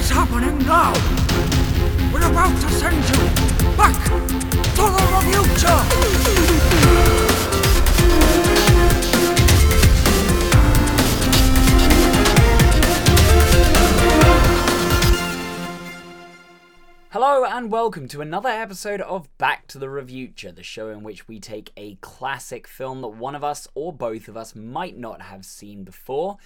What's happening now? We're about to send you back to the future! Hello and welcome to another episode of Back to the Revuture, the show in which we take a classic film that one of us or both of us might not have seen before,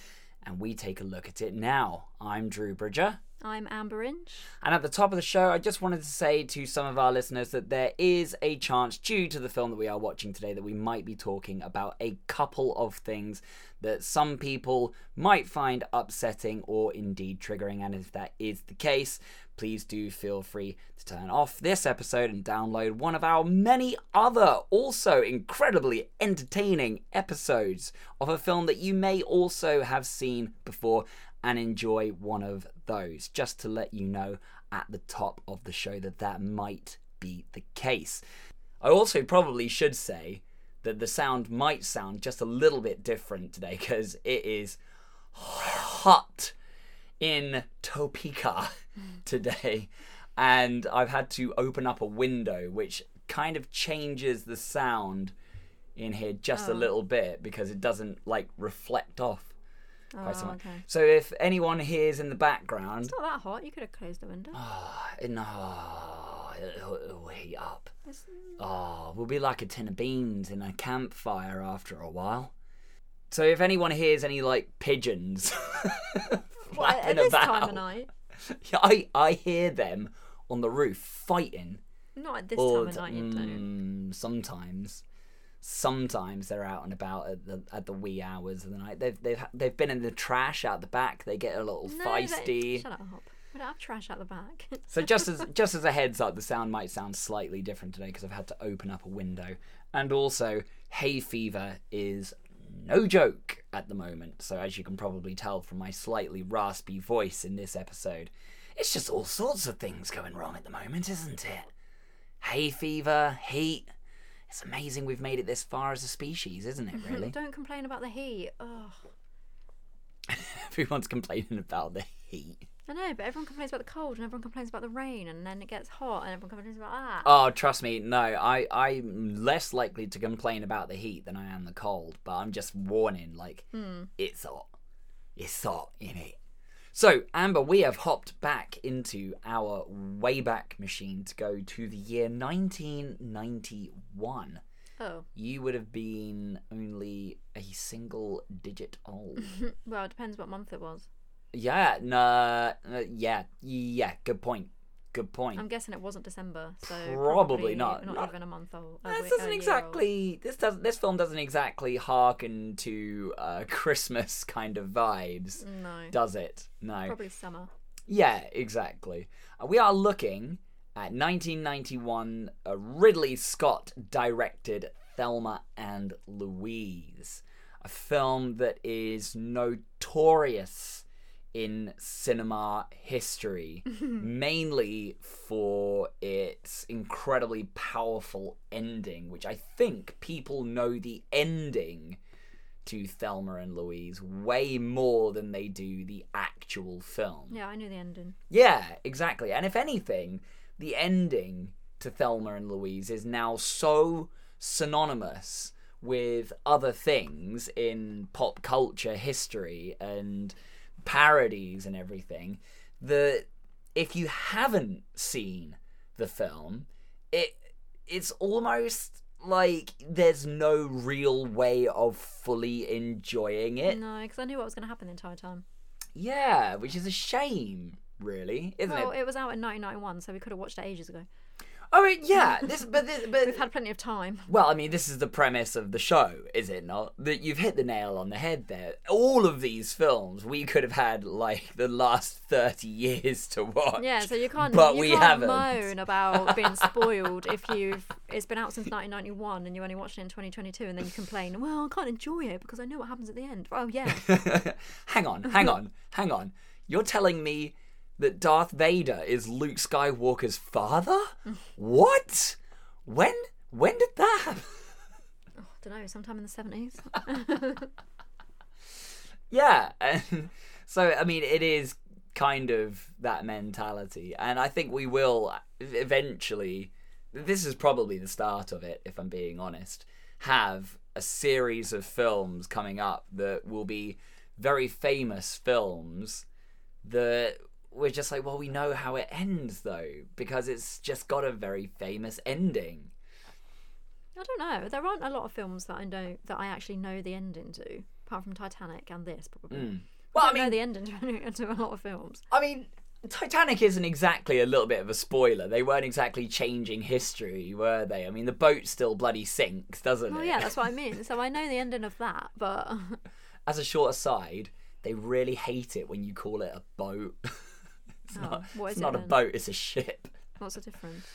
and we take a look at it now. I'm Drew Bridger. I'm Amber Inch. And at the top of the show, I just wanted to say to some of our listeners that there is a chance, due to the film that we are watching today, that we might be talking about a couple of things that some people might find upsetting or indeed triggering. And if that is the case, please do feel free to turn off this episode and download one of our many other, also incredibly entertaining episodes of a film that you may also have seen before and enjoy one of those. Just to let you know at the top of the show that that might be the case. I also probably should say that the sound might sound just a little bit different today because it is hot in Topeka today, and I've had to open up a window, which kind of changes the sound in here just a Oh. little bit because it doesn't like reflect off Oh, okay. So if anyone hears in the background, It's not that hot. You could have closed the window. oh, no, it'll, it'll heat up. It's- Oh, we'll be like a tin of beans in a campfire after a while. So if anyone hears any like pigeons flapping at this about, time of night. Yeah, I I hear them on the roof fighting. Not at this all time of night, you don't. Mm, sometimes, sometimes they're out and about at the at the wee hours of the night. They've they've they've been in the trash out the back. They get a little No, feisty. They, shut up. We don't have trash out the back. So just as just as a heads up, the sound might sound slightly different today because I've had to open up a window, and also hay fever is no joke at the moment. So as you can probably tell from my slightly raspy voice in this episode, it's just all sorts of things going wrong at the moment, isn't it? Hay fever, heat. It's amazing we've made it this far as a species, isn't it? Really, don't complain about the heat. Oh, everyone's complaining about the heat. I know, but everyone complains about the cold, and everyone complains about the rain, and then it gets hot, and everyone complains about that. Oh, trust me, no, I, I'm less likely to complain about the heat than I am the cold, but I'm just warning, like, hmm. it's hot. It's hot in it. So, Amber, we have hopped back into our Wayback Machine to go to the year 1991. Oh, You would have been only a single digit old. well, it depends what month it was. yeah, no, uh, yeah, yeah, good point. Good point. I'm guessing it wasn't December, so Probably not. Not Not- even a month old. a This doesn't a year old. exactly. This does. This film doesn't exactly harken to uh, Christmas kind of vibes, No, does it? No. probably summer. Yeah, exactly. Uh, we are looking at 1991. Uh, Ridley Scott directed Thelma and Louise, a film that is notorious in cinema history, mainly for its incredibly powerful ending, which I think people know the ending to Thelma and Louise way more than they do the actual film. Yeah, I knew the ending. Yeah, exactly. And if anything, the ending to Thelma and Louise is now so synonymous with other things in pop culture history and parodies and everything that if you haven't seen the film, it it's almost like there's no real way of fully enjoying it. No, because I knew what was going to happen the entire time. Yeah, which is a shame, really, isn't Well, it? it was out in 1991, so we could have watched it ages ago. Mean, yeah, this, but this, but We've had plenty of time. well, I mean, this is the premise of the show, is it not? That you've hit the nail on the head there. All of these films we could have had like the last thirty years to watch. Yeah, so you can't, But you we can't haven't. moan about being spoiled if you've it's been out since 1991 and you only watched it in 2022 and then you complain, well, I can't enjoy it because I know what happens at the end. Oh yeah, hang on, hang on, hang on. You're telling me that Darth Vader is Luke Skywalker's father? What? When? When did that happen? Oh, I don't know, sometime in the 70s. Yeah, and so I mean, it is kind of that mentality, and I think we will eventually. This is probably the start of it, if I'm being honest. Have a series of films coming up that will be very famous films that we're just like, well, we know how it ends though, because it's just got a very famous ending. I don't know. There aren't a lot of films that I know that I actually know the ending to, apart from Titanic and this probably. Mm. Well, I I don't know mean, the ending to, to a lot of films. I mean, Titanic isn't exactly a little bit of a spoiler. They weren't exactly changing history, were they? I mean, the boat still bloody sinks, doesn't Well, it? yeah, that's what I mean. So I know the ending of that, but As a short aside, they really hate it when you call it a boat. it's Oh, not, what it's it not a boat, it's a ship. what's the difference?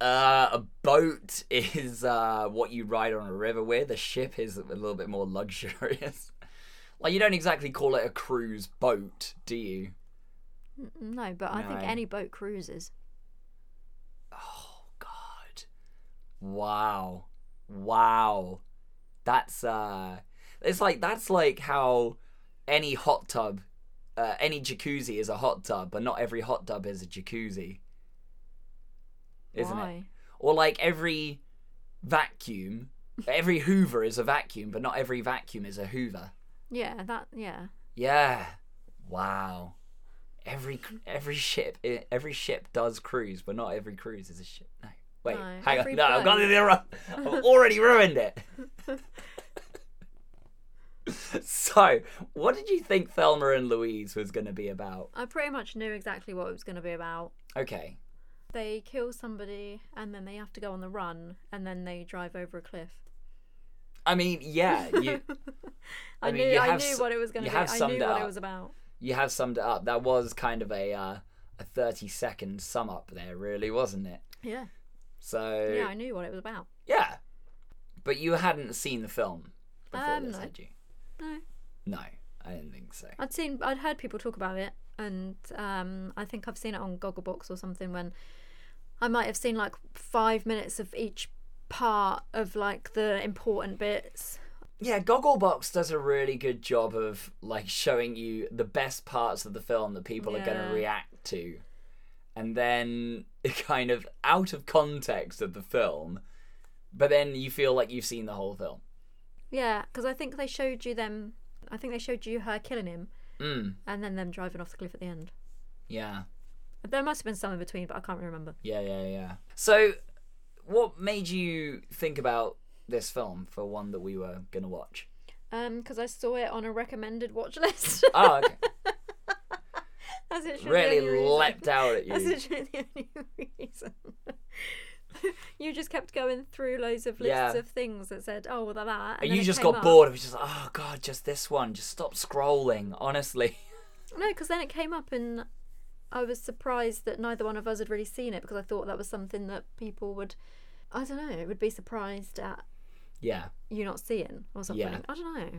Uh, a boat is uh, what you ride on a river with. A ship is a little bit more luxurious. like you don't exactly call it a cruise boat, do you? No, but I think any boat cruises. Oh God! Wow, wow. That's uh, it's like that's like how any hot tub, uh, any jacuzzi is a hot tub, but not every hot tub is a jacuzzi, isn't it? Or like every vacuum, every Hoover is a vacuum, but not every vacuum is a Hoover. Yeah, that. Yeah. Yeah. Wow. Every every ship every ship does cruise, but not every cruise is a ship. No. Wait, No, hang on. No, I've got it wrong. I've already ruined it. so, what did you think Thelma and Louise was going to be about? I pretty much knew exactly what it was going to be about. Okay. They kill somebody and then they have to go on the run and then they drive over a cliff. I mean, yeah, you I, I mean, knew you I knew s- what it was going to be. have I knew what it was about. you have summed it up. That was kind of a uh, a 30 second sum up there, really, wasn't it? Yeah. So, Yeah, I knew what it was about. yeah. But you hadn't seen the film before Um, this, no. had you? No. No, I didn't think so. I'd seen I'd heard people talk about it and um, I think I've seen it on Gogglebox or something when I might have seen like five minutes of each part of like the important bits. Yeah, Gogglebox does a really good job of like showing you the best parts of the film that people are going to react to, and then kind of out of context of the film, but then you feel like you've seen the whole film. Yeah, because I think they showed you them. I think they showed you her killing him Mm, and then them driving off the cliff at the end. yeah, There must have been some in between, but I can't remember. yeah, yeah, yeah. So, what made you think about this film for one that we were going to watch? Um, because I saw it on a recommended watch list. Oh, okay. That's literally really leapt out at you. That's literally the only reason. you just kept going through loads of lists Yeah. of things that said, "Oh, well, that." And, And then you it just came got up. bored. It was just like, oh god, just this one. Just stop scrolling. Honestly. No, because then it came up, and I was surprised that neither one of us had really seen it because I thought that was something that people would, I don't know, would be surprised at Yeah, you not seeing or something. Yeah. I don't know.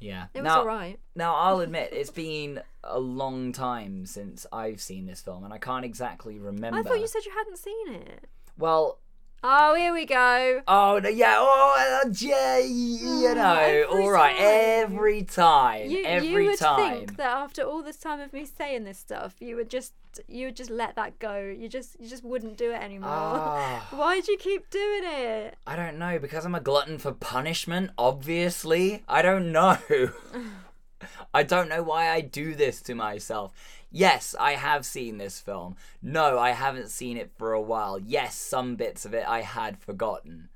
yeah. It was now, alright. now I'll admit it's been a long time since I've seen this film, and I can't exactly remember. I thought you said you hadn't seen it. Well, Oh, here we go. oh no, yeah, oh yeah, you know, every all right, time. every time, You, every you would time. think that after all this time of me saying this stuff, you would just you would just let that go. You just you just wouldn't do it anymore. Ah. Why do you keep doing it? I don't know because I'm a glutton for punishment. Obviously, I don't know. I don't know why I do this to myself. Yes, I have seen this film. No, I haven't seen it for a while. Yes, some bits of it I had forgotten.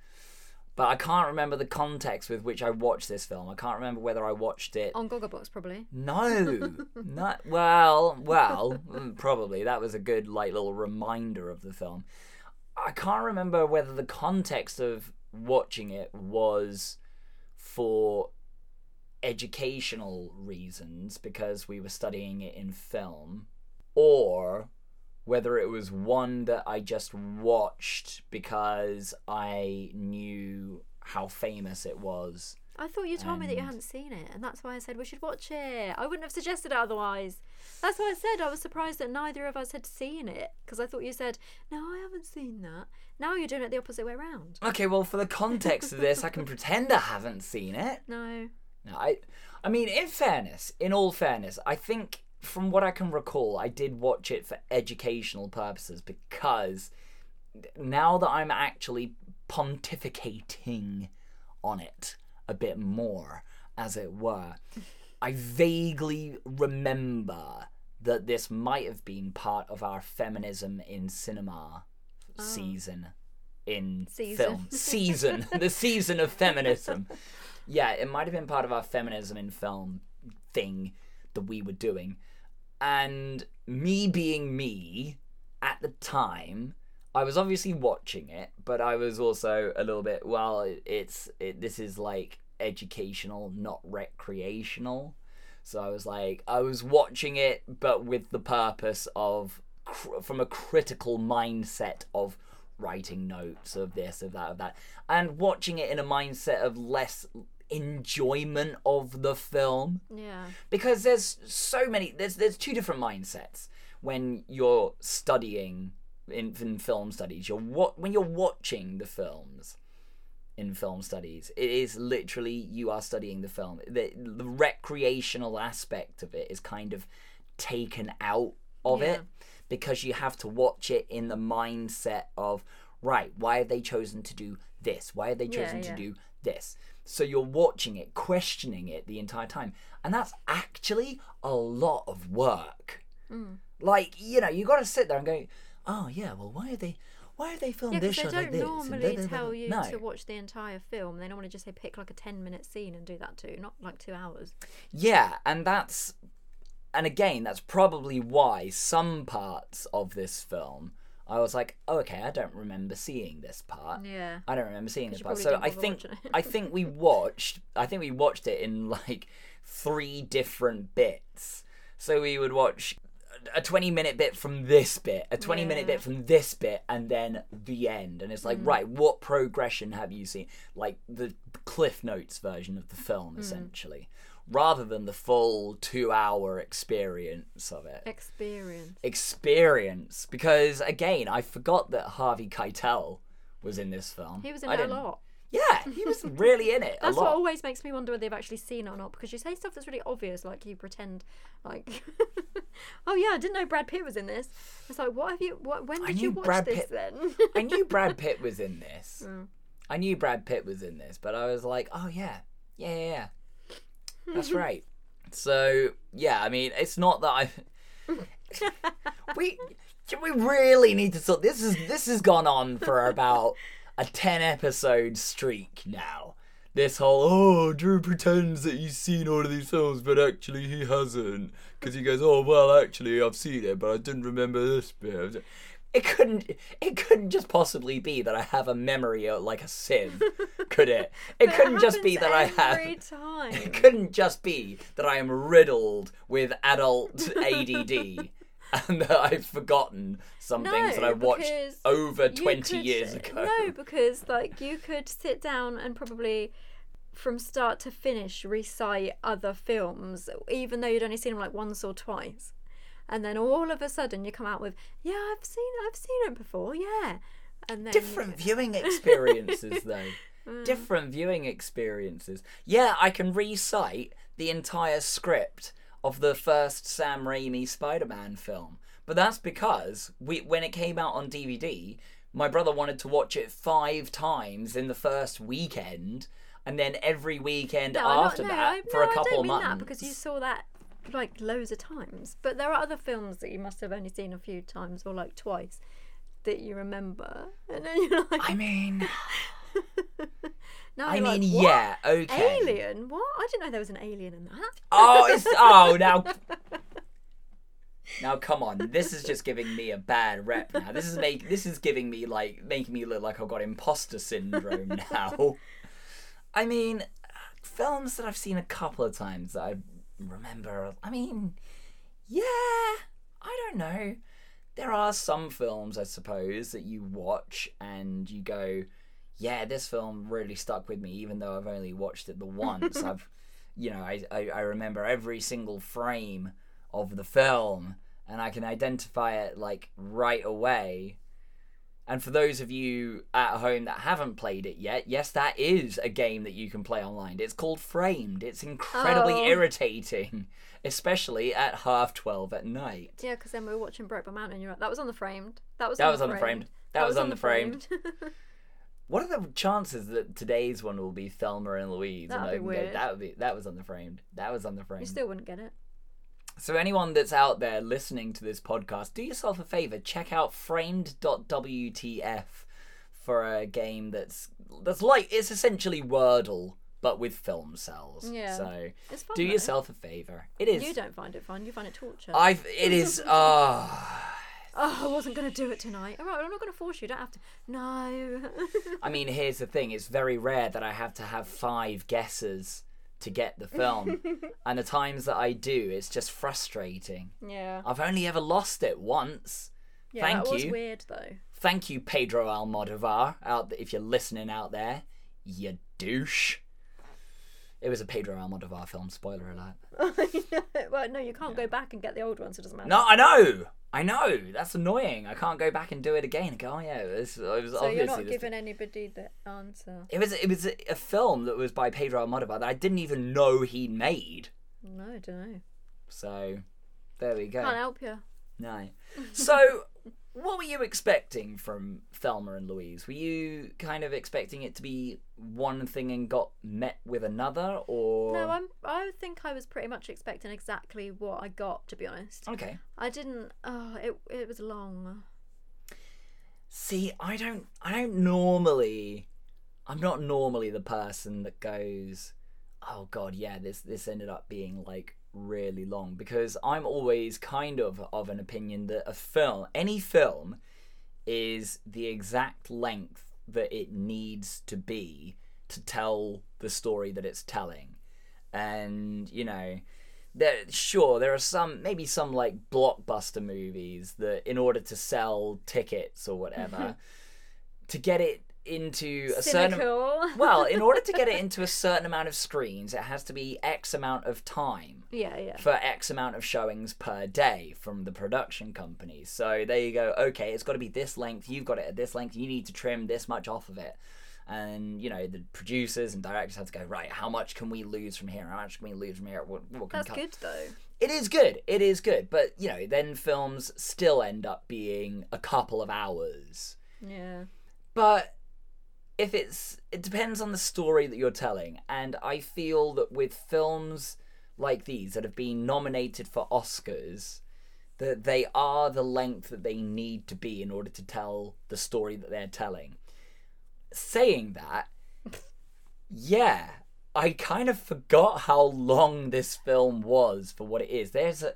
But I can't remember the context with which I watched this film. I can't remember whether I watched it. On Gogglebox, probably. No, not well. Well, mm, probably that was a good like little reminder of the film. I can't remember whether the context of watching it was for educational reasons because we were studying it in film, or whether it was one that I just watched because I knew how famous it was. I thought you told me that you hadn't seen it, and that's why I said we should watch it. I wouldn't have suggested it otherwise. That's why I said I was surprised that neither of us had seen it because I thought you said, "No, I haven't seen that." Now you're doing it the opposite way around. Okay, well, for the context of this, I can pretend I haven't seen it. No. No, I, I mean, in fairness, in all fairness, I think from what I can recall, I did watch it for educational purposes because now that I'm actually pontificating on it a bit more, as it were, I vaguely remember that this might have been part of our feminism in cinema ah. season in Season. film season the season of feminism yeah it might have been part of our feminism in film thing that we were doing. And me being me at the time i was obviously watching it but i was also a little bit well it's it, this is like educational not recreational. So i was like i was watching it but with the purpose of from a critical mindset of writing notes of this of that of that. And watching it in a mindset of less enjoyment of the film Yeah. because there's so many there's there's two different mindsets when you're studying in, in film studies you're what when you're watching the films in film studies it is literally you are studying the film the, the recreational aspect of it is kind of taken out of Yeah. it because you have to watch it in the mindset of right why have they chosen to do this why have they Yeah, chosen yeah. to do this so you're watching it questioning it the entire time and that's actually a lot of work Mm. like you know you got to sit there and go oh yeah well why are they why are they filmed Yeah, this they like don't this and normally blah, tell you no. to watch the entire film. They normally just say pick like a ten minute scene and do that too, not like two hours. Yeah, and that's and again, that's probably why some parts of this film I was like, oh, okay, I don't remember seeing this part. Yeah. I don't remember seeing this part. So I think. I think we watched I think we watched it in like three different bits. So we would watch a 20 minute bit from this bit, a 20 minute bit from this bit, and then the end. And it's Mm. like, right, what progression have you seen? Like the Cliff Notes version of the Mm. film, essentially, rather than the full two hour experience of it. Experience. Experience. Because again, I forgot that Harvey Keitel was in this film. He was in I it a didn't- lot. Yeah, he was really in it. That's a lot. what always makes me wonder whether they've actually seen it or not. Because you say stuff that's really obvious, like you pretend, like, oh yeah, I didn't know Brad Pitt was in this. It's like, what have you? What? When did you watch Brad this Pitt- then? I knew Brad Pitt was in this. Mm. I knew Brad Pitt was in this, but I was like, oh yeah, yeah, yeah, yeah. That's right. So yeah, I mean, it's not that I. we we really need to sort. This is this has gone on for about a ten episode streak now. This whole oh Drew pretends that he's seen all of these films, but actually he hasn't, because he goes oh well actually I've seen it, but I didn't remember this bit. It couldn't. It couldn't just possibly be that I have a memory like a sieve, could it? It couldn't just be that I have. every time. It couldn't just be that I am riddled with adult ADD and that I've forgotten some things that I watched over 20 could- years ago. No, because like you could sit down and probably from start to finish recite other films, even though you'd only seen them like once or twice. And then all of a sudden you come out with, yeah, I've seen, I've seen it before, yeah. And then Different viewing experiences, though. Mm. Different viewing experiences. Yeah, I can recite the entire script of the first Sam Raimi Spider Man film. But that's because we when it came out on DVD, my brother wanted to watch it five times in the first weekend, and then every weekend No, not- after no, that I, for no, a couple I don't of mean months. that because you saw that like loads of times. But there are other films that you must have only seen a few times or like twice that you remember, and then you're like, I mean, now I like, mean, what? yeah, okay. Alien? What? I didn't know there was an alien in that. Oh, it's oh now. Now come on, this is just giving me a bad rep. Now this is make this is giving me like making me look like I've got imposter syndrome now. I mean, uh, films that I've seen a couple of times that I remember. I mean, yeah, I don't know. There are some films, I suppose, that you watch and you go, "Yeah, this film really stuck with me," even though I've only watched it the once. I've, you know, I, I I remember every single frame of the film, and I can identify it like right away. And for those of you at home that haven't played it yet, yes, that is a game that you can play online. It's called Framed. It's incredibly Oh. irritating, especially at half twelve at night. Yeah, because then we were watching Brokeback Mountain. You're right. That was on the framed. That was That on was the on the framed. That was on the framed. What are the chances that today's one will be Thelma and Louise? That'd and be go, weird. that would be that was on the framed. That was on the framed. you still wouldn't get it. So anyone that's out there listening to this podcast, do yourself a favor, check out framed.wtf for a game that's that's like it's essentially Wordle but with film cells. Yeah. So It's fun. do though. yourself a favor. It is You don't find it fun. You find it torture. I've it is uh Oh, I wasn't going to do it tonight. All right, I'm not going to force you. You don't have to. No. I mean here's the thing, it's very rare that I have to have five guesses to get the film. and the times that I do, it's just frustrating. yeah. I've only ever lost it once. Yeah, Thank that was weird though. Thank you, Pedro Almodovar, out if you're listening out there, you douche. It was a Pedro Almodovar film. Spoiler alert. well, no, you can't go back and get the old one, so it doesn't matter. No, I know, I know. That's annoying. I can't go back and do it again and go, oh yeah, was, it was so you're not this- giving anybody the answer. It was it was a, a film that was by Pedro Almodovar that I didn't even know he'd made. No, I don't know. So there we go. Can't help you. No. So, what were you expecting from Thelma and Louise? Were you kind of expecting it to be one thing and got met with another, or No, I'm. I think I was pretty much expecting exactly what I got. To be honest, okay? I didn't. Oh, it it was long. See, I don't, I don't normally, I'm not normally the person that goes, oh god, yeah, this this ended up being like really long because I'm always kind of of an opinion that a film, any film, is the exact length that it needs to be to tell the story that it's telling, and you know. There, sure, there are some, maybe some like blockbuster movies that, in order to sell tickets or whatever, to get it into a certain well, in order to get it into a certain amount of screens, it has to be X amount of time yeah, yeah. for X amount of showings per day from the production companies. So there you go. Okay, it's got to be this length. You've got it at this length. You need to trim this much off of it. And you know the producers and directors have to go right. How much can we lose from here? How much can we lose from here? What, what can That's cut? good though. It is good. It is good. But you know, then films still end up being a couple of hours. Yeah. But if it's it depends on the story that you're telling. And i feel that with films like these that have been nominated for oscars that they are the length that they need to be in order to tell the story that they're telling. Saying that yeah i kind of forgot how long this film was for what it is. There's a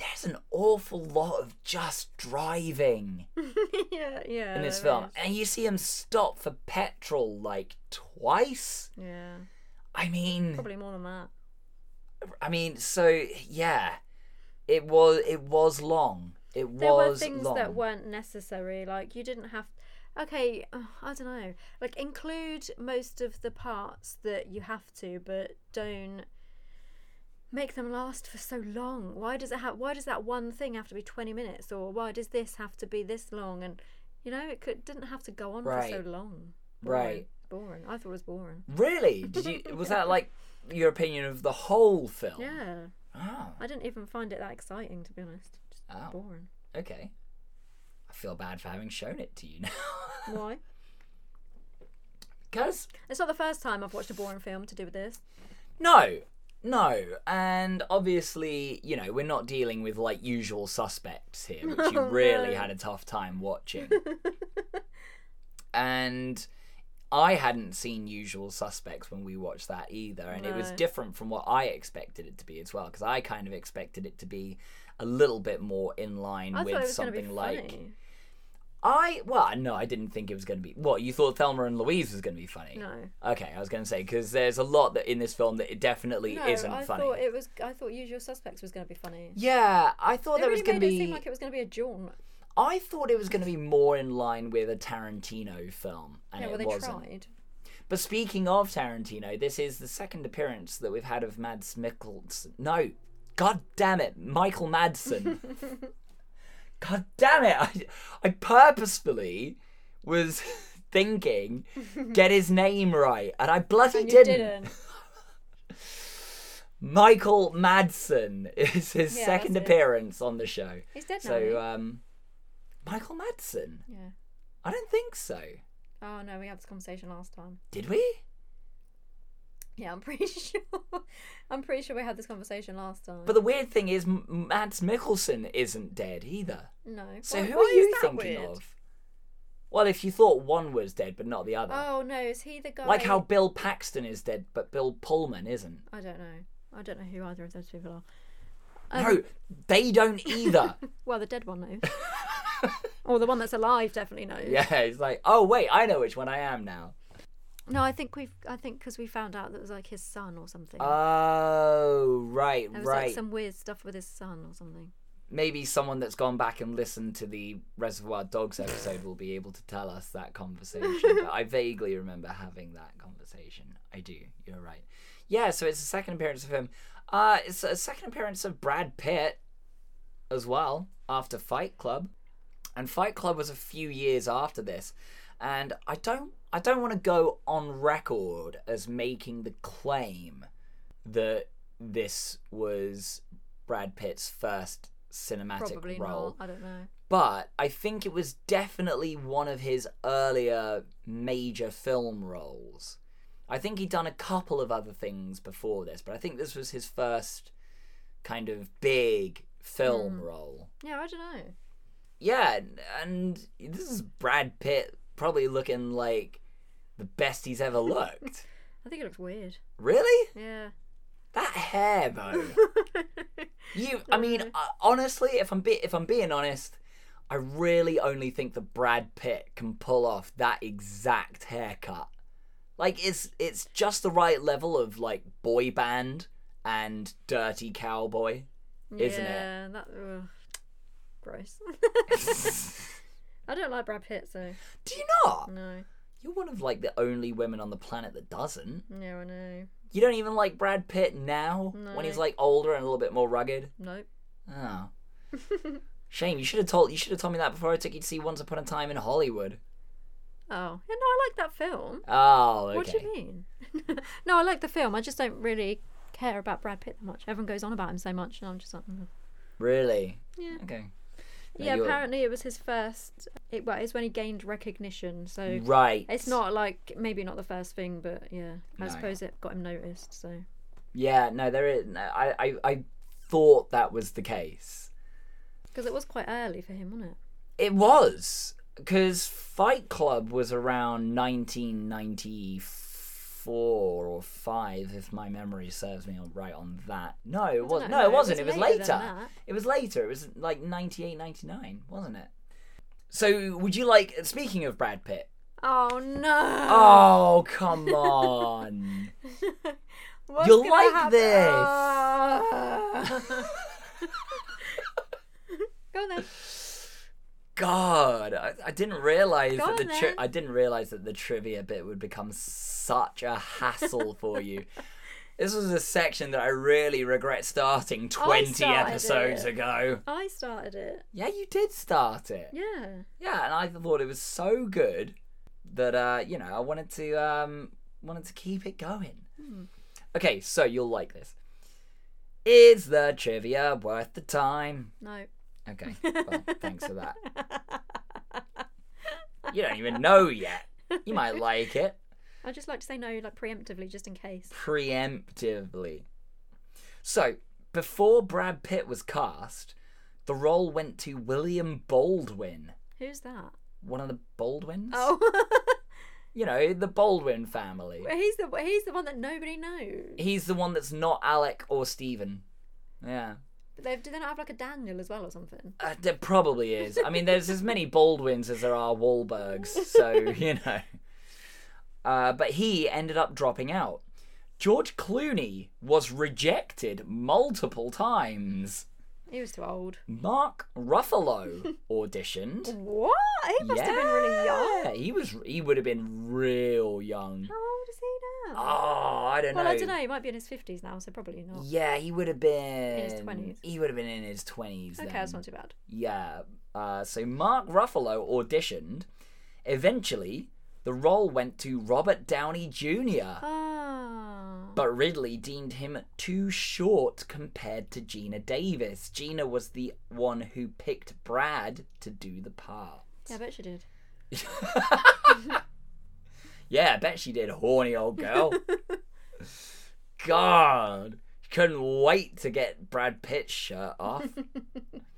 there's an awful lot of just driving yeah, yeah. in this film, is. and you see him stop for petrol like twice. Yeah. I mean, Probably more than that. I mean, so yeah, it was it was long. It There were things long. that weren't necessary. Like you didn't have. Okay, uh, I don't know. Like include most of the parts that you have to, but don't make them last for so long. Why does it have? Why does that one thing have to be twenty minutes, or why does this have to be this long? And you know, it could didn't have to go on Right. for so long. Right. Boring. I thought it was boring. Really? Did you? was that like your opinion of the whole film? Yeah. Oh, I didn't even find it that exciting, to be honest. Just Oh. boring. okay. I feel bad for having shown it to you now. Why? Because It's not the first time I've watched a boring film to do with this. No, no, and obviously, you know, we're not dealing with like usual suspects here, which you Oh, really had a tough time watching. and I hadn't seen Usual Suspects when we watched that either, and it was different from what I expected it to be as well, because I kind of expected it to be a little bit more in line I with thought it was going to something like funny. I well, no, I didn't think it was going to be. What you thought Thelma and Louise was going to be funny? No. Okay, I was going to say because there's a lot that in this film that it definitely No, isn't I funny. thought it was. I thought Usual Suspects was going to be funny. Yeah, I thought They there really was going to it be. seem like it was going to be a jaunt. I thought it was going to be more in line with a Tarantino film, and Yeah, well, it they wasn't. tried. But speaking of Tarantino, this is the second appearance that we've had of Mads Mikkelsen. No, god damn it, Michael Madsen. god damn it! I, I purposefully was thinking, get his name right, and I bloody And didn't. didn't. Michael Madsen is his Yeah, second appearance on the show. He's dead now. So, um, Michael Madsen? yeah. I don't think so. Oh no, we had this conversation last time. Did we? Yeah, I'm pretty sure. I'm pretty sure we had this conversation last time. But the weird thing is, M- Mads Mikkelsen isn't dead either. no. So Why- who why are you that thinking weird? of? Well, if you thought one was dead but not the other. Oh no, is he the guy? like how Bill Paxton is dead but Bill Pullman isn't. I don't know. I don't know who either of those people are. Um, no, they don't either. Well, the dead one knows. or the one that's alive definitely knows. yeah, it's like, oh wait, I know which one I am now. No, I think we've. I think because we found out that it was like his son or something. Oh, right, there was right. like some weird stuff with his son or something. Maybe someone that's gone back and listened to the Reservoir Dogs episode will be able to tell us that conversation. but I vaguely remember having that conversation. I do. You're right. Yeah, so it's a second appearance of him. Uh, it's a second appearance of Brad Pitt as well after Fight Club, and Fight Club was a few years after this. And I don't, I don't want to go on record as making the claim that this was Brad Pitt's first cinematic Probably role. not. I don't know. But I think it was definitely one of his earlier major film roles. I think he'd done a couple of other things before this, but I think this was his first kind of big film hmm. role. Yeah, I don't know. Yeah, and this is Brad Pitt probably looking like the best he's ever looked. I think it looks weird. really? Yeah. That hair though. You, I mean, uh, honestly, if I'm be- if I'm being honest, I really only think that Brad Pitt can pull off that exact haircut. Like it's it's just the right level of like boy band and dirty cowboy, isn't it? yeah, that. Ugh. Gross. I don't like Brad Pitt, so Do you not? no. You're one of like the only women on the planet that doesn't. No, I know. You don't even like Brad Pitt now when he's like older and a little bit more rugged. Nope. Oh. Shame, you should have told you should have told me that before I took you to see Once Upon a Time in Hollywood. Oh, yeah, no, I like that film. Oh, okay. What do you mean? no, I like the film. I just don't really care about Brad Pitt that much. Everyone goes on about him so much, and I'm just like, mm. Really? yeah. Okay. Yeah, you're- apparently it was his first. It well, it's when he gained recognition. So Right. it's not like maybe not the first thing, but yeah, I No. suppose it got him noticed. So Yeah. No, there is. No, I, I, I thought that was the case. because it was quite early for him, wasn't it? It was because Fight Club was around 1994 or five, if my memory serves me right on that. No, it was no, it wasn't. it It was was later. It was later. It was like 98, 99, wasn't it? So, would you like? Speaking of Brad Pitt. Oh no! Oh, come on. You'll like happen? this. Oh. Go on then. God, I, I didn't realize Go that the tri- I didn't realize that the trivia bit would become such a hassle for you. This was a section that I really regret starting 20 episodes it. ago. I started it. Yeah, you did start it. Yeah. Yeah, and I thought it was so good that uh, you know, I wanted to um wanted to keep it going. Hmm. Okay, so you'll like this. Is the trivia worth the time? No. Okay, well, thanks for that. You don't even know yet. You might like it I just like to say no, like preemptively, just in case. preemptively. So, before Brad Pitt was cast, the role went to William Baldwin, Who's that? one of the Baldwins. Oh, You know, the Baldwin family. he's the he's the one that nobody knows. He's the one that's not Alec or Stephen. Yeah. But they do they not have like a Daniel as well or something? Uh, there probably is. I mean, there's as many Baldwins as there are Wahlbergs, so you know. Uh, but he ended up dropping out. George Clooney was rejected multiple times. He was too old. Mark Ruffalo auditioned. What? He must have been really young. Yeah, He was. He would have been real young. How old is he now? Oh, I don't well, know. Well, I don't know. He might be in his fifties now, so probably not. Yeah, he would have been in his 20s. He would have been in his twenties. Okay, then. that's not too bad. Yeah. Uh, so Mark Ruffalo auditioned. Eventually, the role went to Robert Downey Jr., Oh. Ah. but Ridley deemed him too short compared to Geena Davis. Geena was the one who picked Brad to do the part. Yeah, I bet she did. Yeah, I bet she did, horny old girl. God, couldn't wait to get Brad Pitt's shirt off.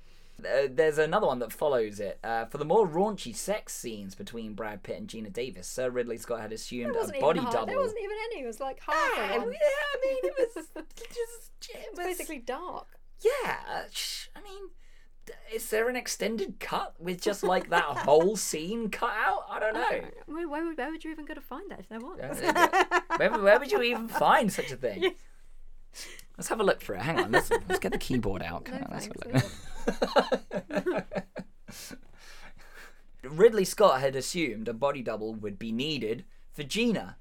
Uh, There's another one that follows it. Uh, for the more raunchy sex scenes between Brad Pitt and Geena Davis, Sir Ridley Scott had assumed a body half, double. There wasn't even any. It was like half yeah, one. I mean, it was just. It was basically dark. Yeah, I mean, is there an extended cut with just like that whole scene cut out? I don't know. Where, where, would- where would you even go to find that if there was? where, where would you even find such a thing? Let's have a look for it. Hang on, let's, let's get the keyboard out. No on, let's thanks. have a look. Ridley Scott had assumed a body double would be needed for Geena.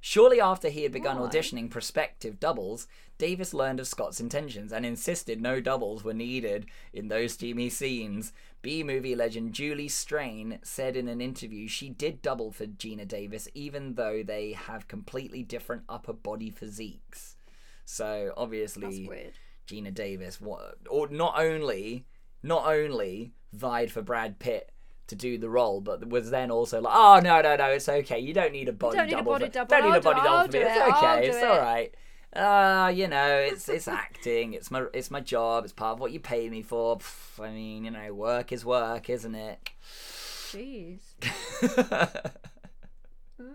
Shortly after he had begun Why? auditioning prospective doubles, Davis learned of Scott's intentions and insisted no doubles were needed in those steamy scenes. B movie legend Julie Strain said in an interview she did double for Geena Davis even though they have completely different upper body physiques. So That's obviously weird. Geena Davis wa- or not only not only vied for Brad Pitt to do the role, but was then also like, oh no no no, it's okay. You don't need a body don't need a double. body for, double. Don't need I'll a body do- double I'll for me. It's okay. It's it." all right. Uh, you know, it's it's acting. It's my it's my job. It's part of what you pay me for. Pff, I mean, you know, work is work, isn't it? Jeez.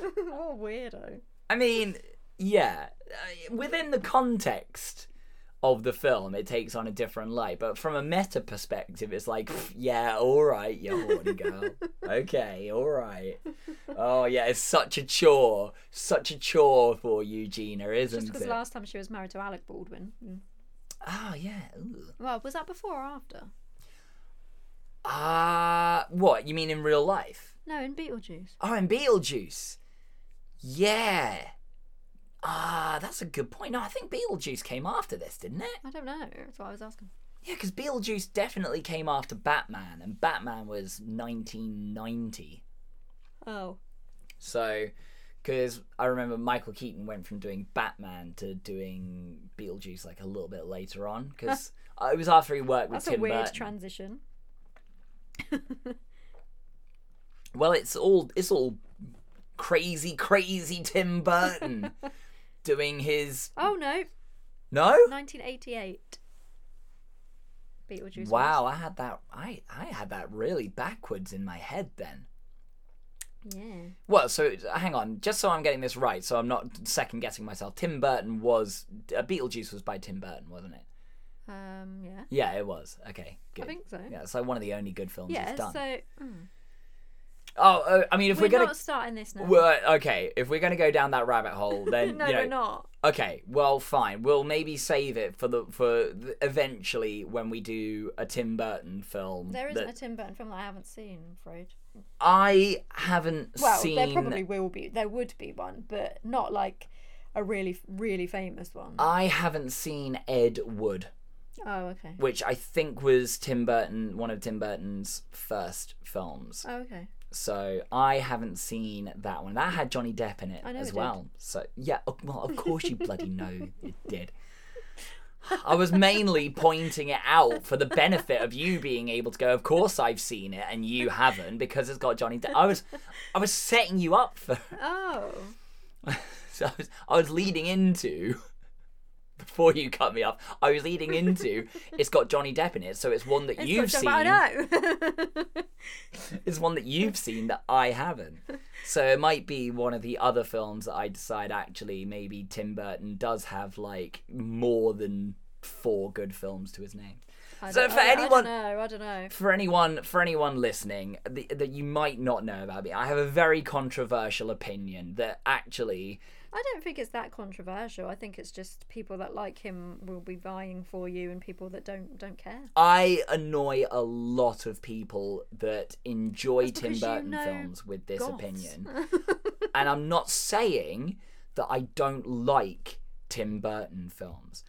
What a weirdo. I mean, yeah, uh, within the context of the film, it takes on a different light. But from a meta perspective, it's like, yeah, all right, you horny girl. okay, all right. Oh yeah, it's such a chore, such a chore for Eugenia, isn't because it? last time she was married to Alec Baldwin. Mm. Ah, yeah. ooh. Well, was that before or after? Ah, what you mean in real life? No, in Beetlejuice. Oh, in Beetlejuice. Yeah. Ah, that's a good point. No, I think Beetlejuice came after this, didn't it? I don't know. That's what I was asking. Yeah, because Beetlejuice definitely came after Batman, and Batman was 1990. Oh. So, because I remember Michael Keaton went from doing Batman to doing Beetlejuice like a little bit later on, because it was after he worked with That's a Tim weird Burton. transition. well, it's all it's all crazy, crazy Tim Burton doing his Oh no, no. 1988. Beetlejuice. was. Wow, I had that. I I had that really backwards in my head then. Yeah. Well, so hang on, just so I'm getting this right, so I'm not second guessing myself. Tim Burton was uh, Beetlejuice was by Tim Burton, wasn't it? Um. Yeah. Yeah, it was. Okay, good. I think so. Yeah, it's like one of the only good films Yeah. he's done. So mm. Oh, uh, I mean, if we're, we're, gonna, not starting this now. well, okay, if we're gonna go down that rabbit hole, then no, you know, we're not. okay, well, fine. We'll maybe save it for the for the, eventually when we do a Tim Burton film. There isn't that a Tim Burton film that I haven't seen. I'm afraid. I haven't Well, seen. there probably will be. There would be one, but not like a really, really famous one. I haven't seen Ed Wood. oh, okay. which I think was Tim Burton, one of Tim Burton's first films. Oh, okay. So I haven't seen that one. That had Johnny Depp in it as it did. well. So yeah, of- well, of course you bloody know it did. I was mainly pointing it out for the benefit of you being able to go. Of course, I've seen it, and you haven't because it's got Johnny Depp. I was, I was setting you up for. Oh. So I was, I was leading into before you cut me off. I was leading into it's got Johnny Depp in it, so it's one that It's you've seen. I know. It's one that you've seen that I haven't. So it might be one of the other films that I decide actually maybe Tim Burton does have like more than four good films to his name. I So for I- anyone- I don't know. I don't know. For anyone, for anyone listening that you might not know about me, I have a very controversial opinion that actually I don't think it's that controversial. I think it's just people that like him will be vying for you, and people that don't don't care. I annoy a lot of people that enjoy Tim because you Burton know films with this Goths. opinion. and I'm not saying that I don't like Tim Burton films.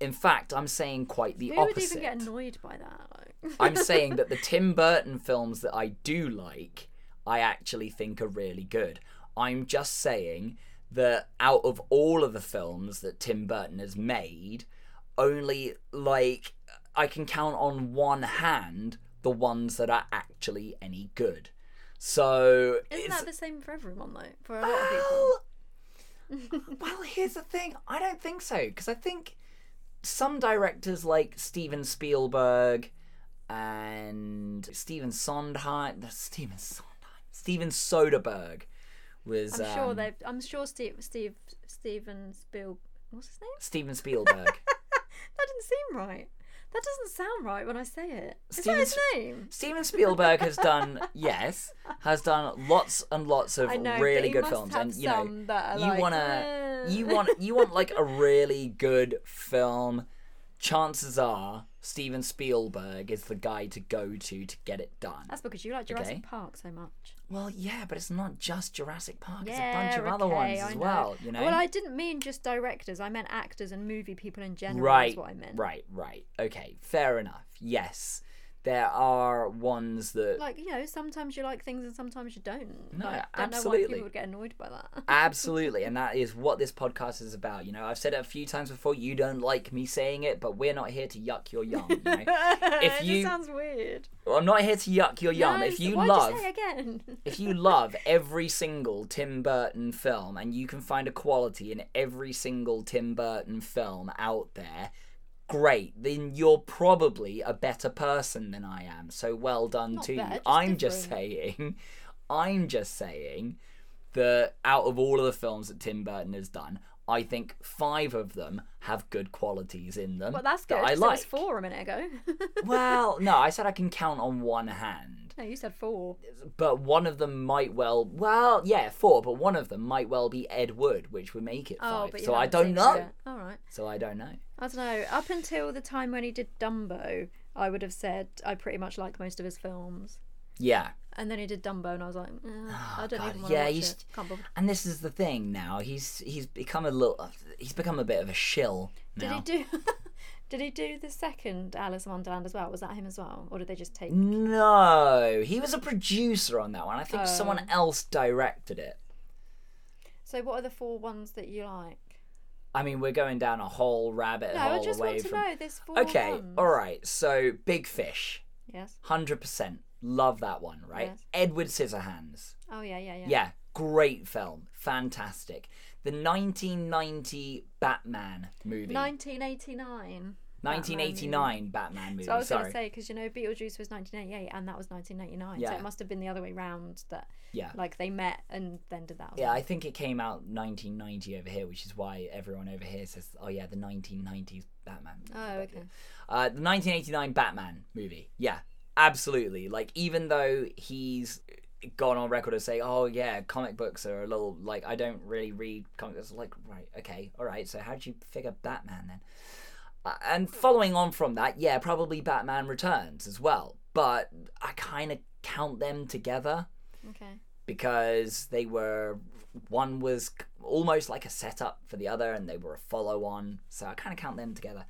In fact, I'm saying quite the Who would opposite. even get annoyed by that? I'm saying that the Tim Burton films that I do like, I actually think are really good. I'm just saying that out of all of the films that Tim Burton has made, only like I can count on one hand the ones that are actually any good. So Isn't that the same for everyone though? For a lot of people. well, well, here's the thing. I don't think so because I think some directors like Steven Spielberg and Steven Sondheim, Steven Sondheim, Steven Soderbergh was. I'm sure um, they've. I'm sure Steve, Steve, Steven Spiel. What's his name? Steven Spielberg. That didn't seem right. That doesn't sound right when I say it. Is Steven that his name? Steven Spielberg has done yes, has done lots and lots of know, really good films, and you know you like, wanna "Eh." you want you want like a really good film. Chances are Steven Spielberg is the guy to go to to get it done. That's because you like Jurassic Okay. Park so much. Well, yeah, but it's not just Jurassic Park. It's a bunch of other ones as well. You oh, know. Well, I didn't mean just directors. I meant actors and movie people in general. right, Is what I meant. right, right. Okay, fair enough. Yes, there are ones that Like you know, sometimes you like things and sometimes you don't. No, like, don't know why absolutely. people would get annoyed by that. Absolutely, and that is what this podcast is about. You know, I've said it a few times before. You don't like me saying it, but we're not here to yuck your yum. You know? if you- sounds weird. Well, I'm not here to yuck your yum. No, if you love, you say again? if you love every single Tim Burton film, and you can find a quality in every single Tim Burton film out there, great. Then you're probably a better person than I am. So well done Not to you. just I'm just saying, I'm just saying that out of all of the films that Tim Burton has done, I think five of them have good qualities in them. well, that's good. That I like. Was four a minute ago. Well, no, I said I can count on one hand no, you said four. but one of them might well well yeah four but one of them might well be ed wood which would make it Oh, five but you so i don't know yet. All right. so i don't know I don't know. Up until the time when he did Dumbo, I would have said I pretty much like most of his films. yeah And then he did Dumbo, and I was like, eh, I don't God, even want to yeah, watch he's- it. Can't bother. and this is the thing now he's he's become a little he's become a bit of a shill Did now he do? did he do the second Alice in Wonderland as well? Was that him as well, or did they just take? No he was a producer on that one i think Oh. someone else directed it So what are the four ones that you like? i mean we're going down a whole rabbit No, hole I just away want to from know this four. okay ones. all right so big fish Yes. 100% love that one right Yes. edward scissorhands Oh yeah, yeah, yeah. Yeah, great film. Fantastic. The 1990 Batman movie. 1989. 1989 Batman movie. So I was going to say because you know Beetlejuice was 1988 and that was 1989. So it must have been the other way round that Yeah. like they met and then did that. Yeah, I think it came out 1990 over here, which is why everyone over here says, "Oh yeah, the 1990s Batman." movie." Oh, okay. Uh, the 1989 Batman movie. Yeah, absolutely. Like, even though he's gone on record as saying, "Oh yeah, comic books are a little like I don't really read comics." Like, right, okay, all right. So how did you figure Batman then? Uh, and following on from that, yeah, probably Batman Returns as well. But I kind of count them together Okay. because they were one was almost like a setup for the other and they were a follow on so i kind of count them together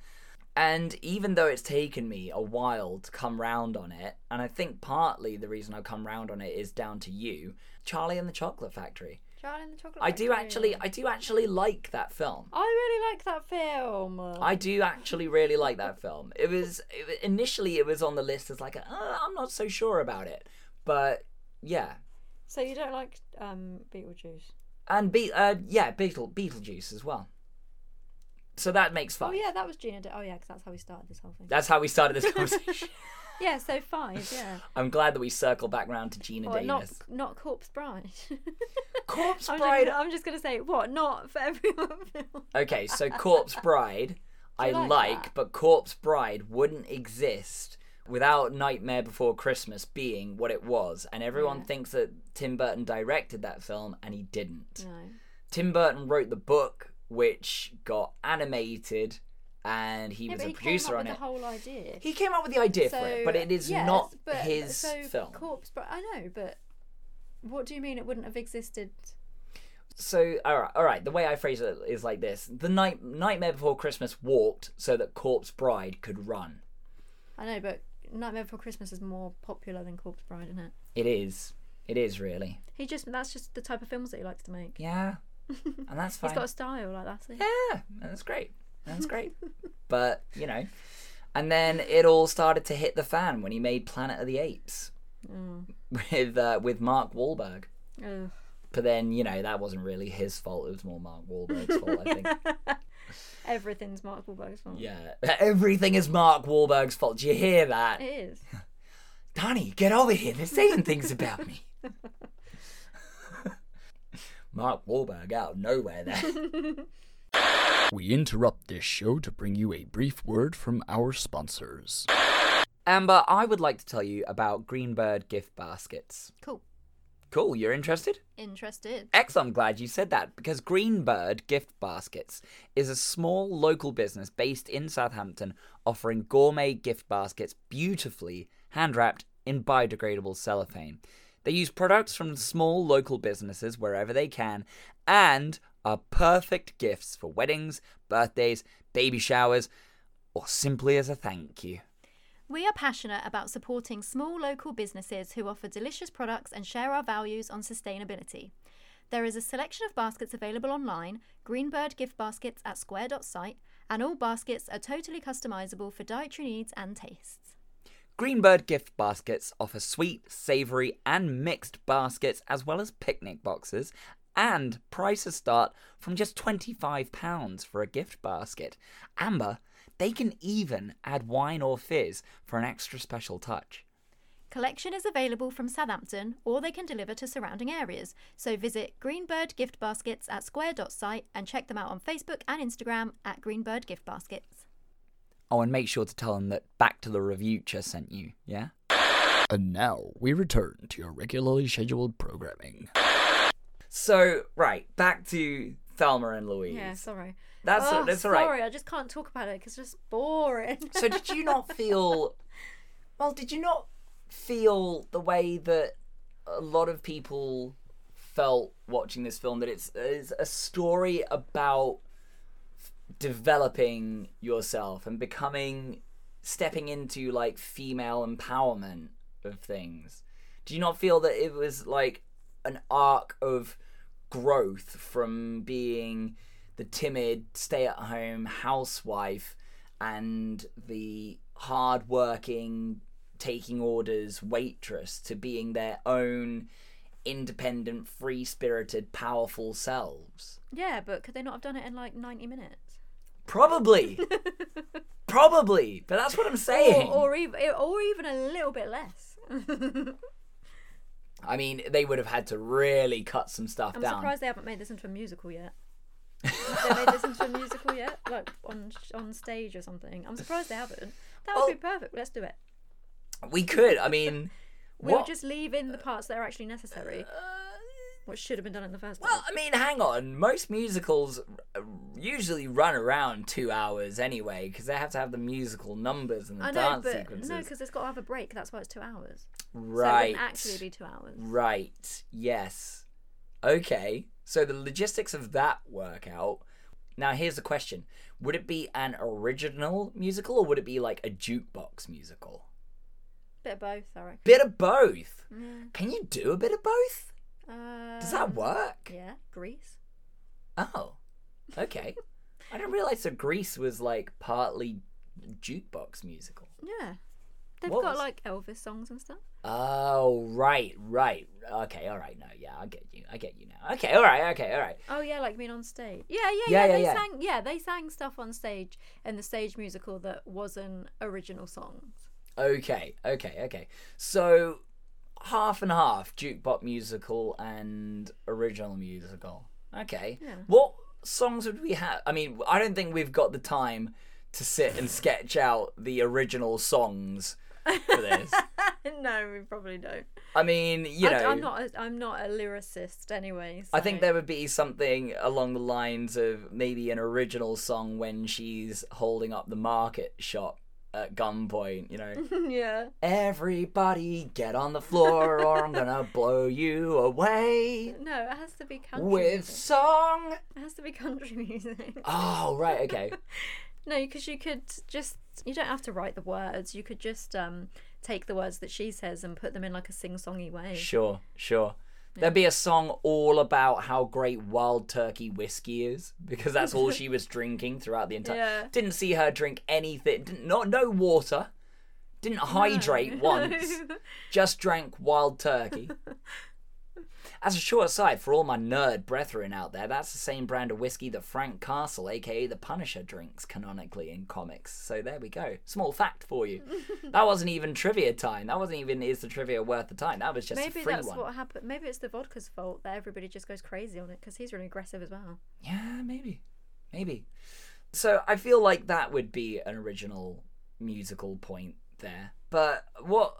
and even though it's taken me a while to come round on it and i think partly the reason i've come round on it is down to you charlie and the chocolate factory Charlie and the Chocolate i do actually i do actually like that film I really like that film. I do actually really like that film. It was it, initially it was on the list as like a, uh, I'm not so sure about it, but yeah, So you don't like um, Beetlejuice? and Be- uh, yeah, Beetle Beetlejuice as well. So that makes Oh five. yeah, that was Geena. De- oh yeah, because that's how we started this whole thing. That's how we started this conversation. Yeah, so five. Yeah. I'm glad that we circle back round to Geena What, not Davis. not Corpse Bride. Corpse I'm Bride. Just, I'm just gonna say what not for everyone. Okay, so Corpse Bride, I like like, but Corpse Bride wouldn't exist without Nightmare Before Christmas being what it was, and everyone Yeah. thinks that Tim Burton directed that film, and he didn't. no. Tim Burton wrote the book, which got animated, and he Yeah, was but a he producer came up on with it. the whole idea. He came up with the idea for it, but it is yes, not but- his so film. Corpse Bride. I know, but what do you mean it wouldn't have existed? so all right, all right. The way I phrase it is like this: the night Nightmare Before Christmas walked so that Corpse Bride could run. I know, but Nightmare Before Christmas is more popular than Corpse Bride, isn't it? It is. It is really. He just that's just the type of films that he likes to make. Yeah, and that's fine. He's got a style like that's it. Yeah, and that's great. That's great. but you know, and then it all started to hit the fan when he made Planet of the Apes with uh, with Mark Wahlberg. Ugh. But then you know that wasn't really his fault. It was more Mark Wahlberg's fault, I think. Everything's Mark Wahlberg's fault. Yeah, everything is Mark Wahlberg's fault. Do you hear that? It is. Donnie, get over here. They're saying things about me. Mark Wahlberg out of nowhere there. We interrupt this show to bring you a brief word from our sponsors. Amber, I would like to tell you about Greenbird gift baskets. Cool. Cool, you're interested? Interested. X, I'm glad you said that because Greenbird Gift Baskets is a small local business based in Southampton offering gourmet gift baskets beautifully hand wrapped in biodegradable cellophane. They use products from small local businesses wherever they can and are perfect gifts for weddings, birthdays, baby showers, or simply as a thank you. We are passionate about supporting small local businesses who offer delicious products and share our values on sustainability. There is a selection of baskets available online, Greenbird gift baskets at square.site, and all baskets are totally customizable for dietary needs and tastes. Greenbird gift baskets offer sweet, savoury, and mixed baskets, as well as picnic boxes, and prices start from just £25 for a gift basket. Amber, they can even add wine or fizz for an extra special touch. Collection is available from Southampton or they can deliver to surrounding areas. So visit Greenbird Gift Baskets at square.site and check them out on Facebook and Instagram at Greenbird Gift Baskets. Oh, and make sure to tell them that Back to the Revuture sent you, yeah? And now we return to your regularly scheduled programming. So, right, back to Thelma and Louise. Yeah, sorry. That's, oh, that's all right. Sorry, I just can't talk about it because it's just boring. So did you not feel well, did you not feel the way that a lot of people felt watching this film that it's, it's a story about developing yourself and becoming stepping into like female empowerment of things. Do you not feel that it was like an arc of growth from being the timid stay-at-home housewife and the hard-working taking orders waitress to being their own independent free-spirited powerful selves yeah, but could they not have done it in like 90 minutes? Probably probably but that's what i'm saying Or, or, even, eh, or even a little bit less. i mean they would have had to really cut some stuff down. I'm surprised they haven't made this into a musical yet. Have they made this into a musical yet? Like on on stage or something? I'm surprised they haven't. That would Well- be perfect. Let's do it. we could i mean We'll what just leave in the parts that are actually necessary, uh, what should have been done in the first place. Well. I mean, hang on. Most musicals uh, usually run around two hours anyway because they have to have the musical numbers and the I know, dance but sequences. no, because it's got to have a break. That's why it's two hours. So it right. wouldn't actually be two hours. Right. Yes. Okay. So the logistics of that work out. Now, here's the question: Would it be an original musical or would it be like a jukebox musical? Bit of both, I reckon. Bit of both. Yeah. Can you do a bit of both? Uh, Does that work? Yeah, Grease. Oh, okay. I didn't realize that Grease was like partly jukebox musical. Yeah. They've What got was- like Elvis songs and stuff. Oh, right, right. Okay, all right. No, yeah, I get you. I get you now. Okay, all right. Okay, all right. Oh yeah, like being on stage. Yeah, yeah, Yeah, yeah. yeah, they yeah. sang. Yeah, they sang stuff on stage in the stage musical that wasn't original songs. Okay, okay, okay. So half and half jukebox musical and original musical. Okay. Yeah. What songs would we have? I mean, I don't think we've got the time to sit and sketch out the original songs for this. no, we probably don't. I mean, you know, I, am not. A, I'm not a lyricist anyway. I think there would be something along the lines of maybe an original song when she's holding up the market shop at gunpoint, you know. yeah. Everybody get on the floor or I'm gonna blow you away No, it has to be country. with music. song. It has to be country music. Oh, right, okay. No, because you could just you don't have to write the words. You could just um take the words that she says and put them in like a sing-songy way. Sure, sure. There'd be a song all about how great wild turkey whiskey is because that's all she was drinking throughout the entire. Yeah. Didn't see her drink anything. Didn't, not no water. Didn't hydrate once. Just drank wild turkey. As a short aside, for all my nerd brethren out there, that's the same brand of whiskey that Frank Castle, aka the Punisher, drinks canonically in comics. So there we go. Small fact for you. that wasn't even trivia time. That wasn't even is the trivia worth the time. That was just Maybe that's one. what happened. Maybe it's the vodka's fault that everybody just goes crazy on it because he's really aggressive as well. Yeah, maybe. Maybe. So I feel like that would be an original musical point there. But what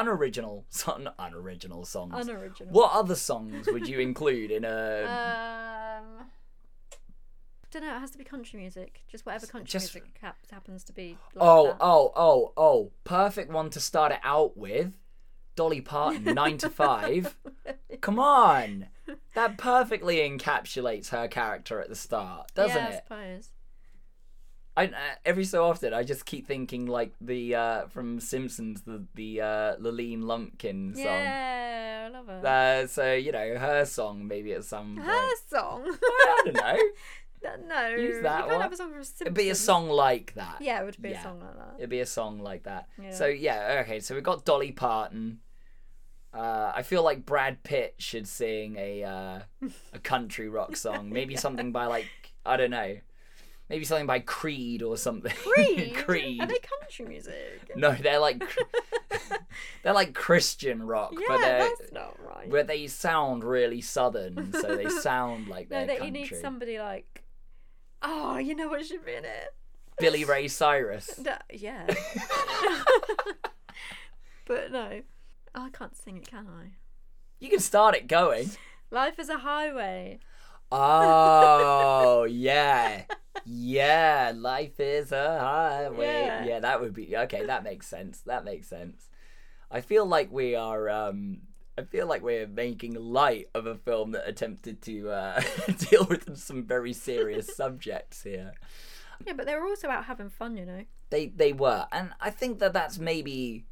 unoriginal son unoriginal songs. Unoriginal. What other songs would you include in a Um, don't know. It has to be country music. Just whatever country just- music hap- happens to be. Like Oh, that. oh, oh, oh. Perfect one to start it out with. Dolly Parton, 9 to 5. Come on. That perfectly encapsulates her character at the start, doesn't yeah, I it? I every so often I just keep thinking like the uh from Simpsons the the uh Lurleen Lumpkin song. Yeah, I love her. Uh, so you know her song maybe at some point. Her song. I don't know. no, Use that you one. have a song from It'd be a song like that. Yeah, it would be Yeah. a song like that. It'd be a song like that. Yeah. So yeah, okay. So we've got Dolly Parton. Uh, I feel like Brad Pitt should sing a uh, a country rock song. Maybe something by like I don't know. Maybe something by Creed or something. Creed. Creed. Are they country music? No, they're like they're like Christian rock, Yeah, but they're that's not right. but they sound really southern, so they sound like no, they're that you need somebody like. Oh, you know what should be in it? Billy Ray Cyrus. Da- yeah. but no, oh, I can't sing it, can I? You can start it going. Life is a highway. Oh yeah, yeah. Life is a highway. Yeah. Yeah. that would be okay. That makes sense. That makes sense. I feel like we are. um I feel like we're making light of a film that attempted to uh, deal with some very serious subjects here. Yeah, but they were also out having fun, you know. They they were, and I think that that's maybe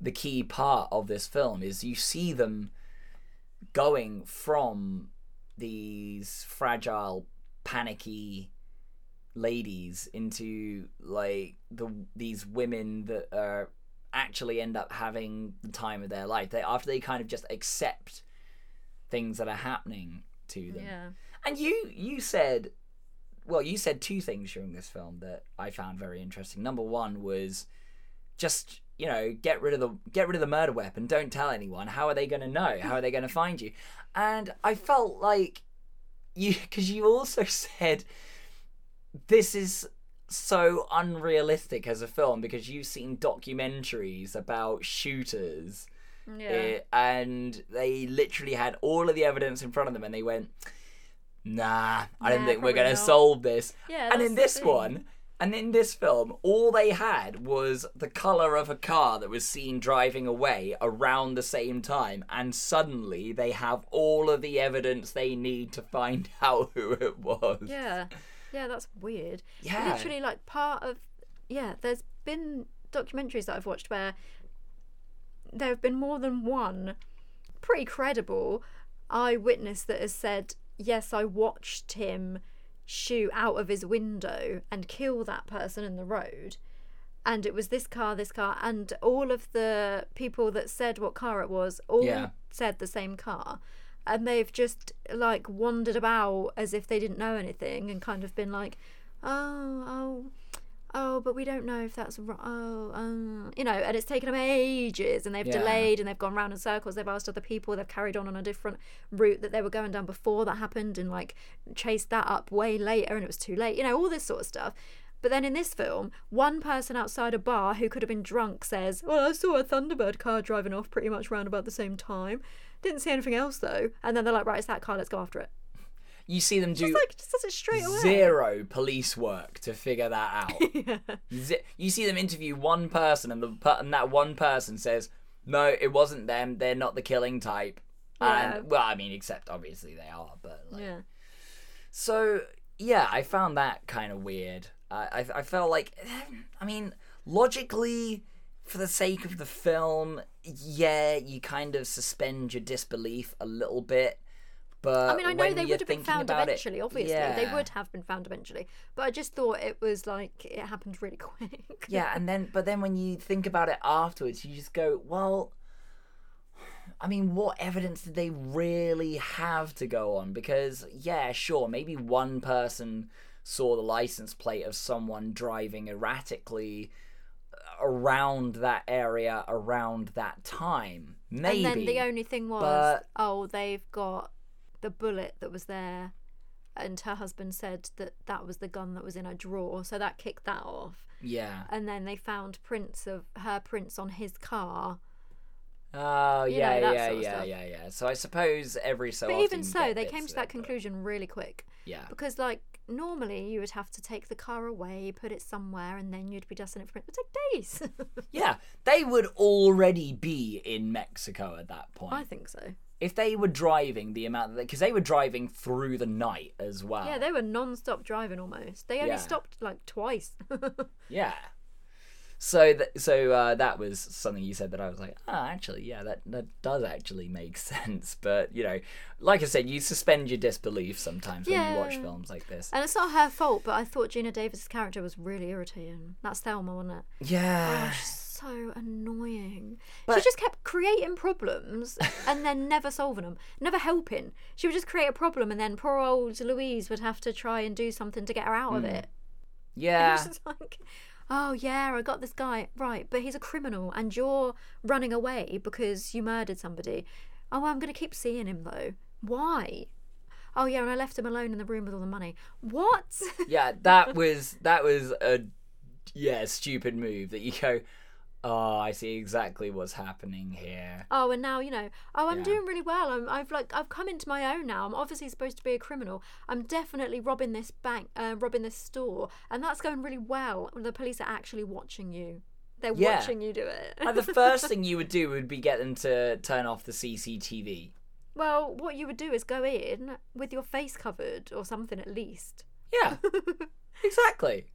the key part of this film is you see them going from these fragile, panicky ladies into like the these women that are actually end up having the time of their life. They after they kind of just accept things that are happening to them. Yeah. And you you said well, you said two things during this film that I found very interesting. Number one was just you know get rid of the get rid of the murder weapon. Don't tell anyone. How are they going to know? How are they going to find you? And I felt like you because you also said this is so unrealistic as a film because you've seen documentaries about shooters Yeah. eh, and they literally had all of the evidence in front of them and they went nah i don't Yeah, think we're going to solve this Yeah, and in this one and in this film all they had was the color of a car that was seen driving away around the same time and suddenly they have all of the evidence they need to find out who it was Yeah. Yeah, that's weird. Yeah. Literally, like, part of. Yeah, there's been documentaries that I've watched where there have been more than one pretty credible eyewitness that has said, Yes, I watched him shoot out of his window and kill that person in the road. And it was this car, this car, and all of the people that said what car it was all Yeah. said the same car. And they've just like wandered about as if they didn't know anything and kind of been like, oh, oh, oh, but we don't know if that's right. Oh, uh, you know, and it's taken them ages and they've Yeah. delayed and they've gone round in circles. They've asked other people, they've carried on on a different route that they were going down before that happened and like chased that up way later and it was too late, you know, all this sort of stuff. But then in this film, one person outside a bar who could have been drunk says, Well, I saw a Thunderbird car driving off pretty much round about the same time. Didn't see anything else though. And then they're like, Right, it's that car, let's go after it. You see them do It's like just does it straight away. zero police work to figure that out. yeah. You see them interview one person, and the and that one person says, "No, it wasn't them. They're not the killing type." Yeah. And well, I mean, except obviously they are, but like, Yeah. so yeah, I found that kind of weird. I, I I felt like, I mean, logically, for the sake of the film, yeah, you kind of suspend your disbelief a little bit. But I mean, I know they would have been found about it- eventually. Obviously, they would have been found eventually. But I just thought it was like it happened really quick. Yeah, and then but then when you think about it afterwards, you just go, well, I mean, what evidence did they really have to go on? Because yeah, sure, maybe one person saw the license plate of someone driving erratically around that area around that time. Maybe. And then the only thing was, but- oh, they've got the bullet that was there, and her husband said that that was the gun that was in her drawer, so that kicked that off. yeah. And then they found prints of her prints on his car. Oh You yeah, know, yeah, sort of yeah, stuff. yeah, yeah. So I suppose every so but often even so, they came to that conclusion really quick. Yeah. Because, like, normally you would have to take the car away, put it somewhere, and then you'd be dusting it for it. It would take days. Yeah, they would already be in Mexico at that point. I think so. If they were driving the amount that because they were driving through the night as well. Yeah, they were non-stop driving almost. They only Yeah. stopped like twice. Yeah. So th- so uh, that was something you said that I was like, ah, actually, yeah, that that does actually make sense. But you know, like I said, you suspend your disbelief sometimes when you watch Yeah. films like this. and it's not her fault, but I thought Geena Davis' character was really irritating. That's Thelma, wasn't it? Oh, Yeah. she's so annoying. But- she just kept creating problems and then never solving them, never helping. She would just create a problem, and then poor old Louise would have to try and do something to get her out of hmm. it. It Yeah. like, oh yeah, I got this guy right, but he's a criminal, and you're running away because you murdered somebody. Oh, well, I'm going to keep seeing him though. Why? Oh yeah, and I left him alone in the room with all the money. What? yeah, that was that was a yeah stupid move that you go. Oh, I see exactly what's happening here. oh, and now you know. Oh, I'm Yeah. doing really well. I'm, I've like I've come into my own now. I'm obviously supposed to be a criminal. I'm definitely robbing this bank, uh, robbing this store, and that's going really well. The police are actually watching you. They're Yeah. watching you do it. Like, the first thing you would do would be get them to turn off the CCTV. Well, what you would do is go in with your face covered or something at least. Yeah, exactly.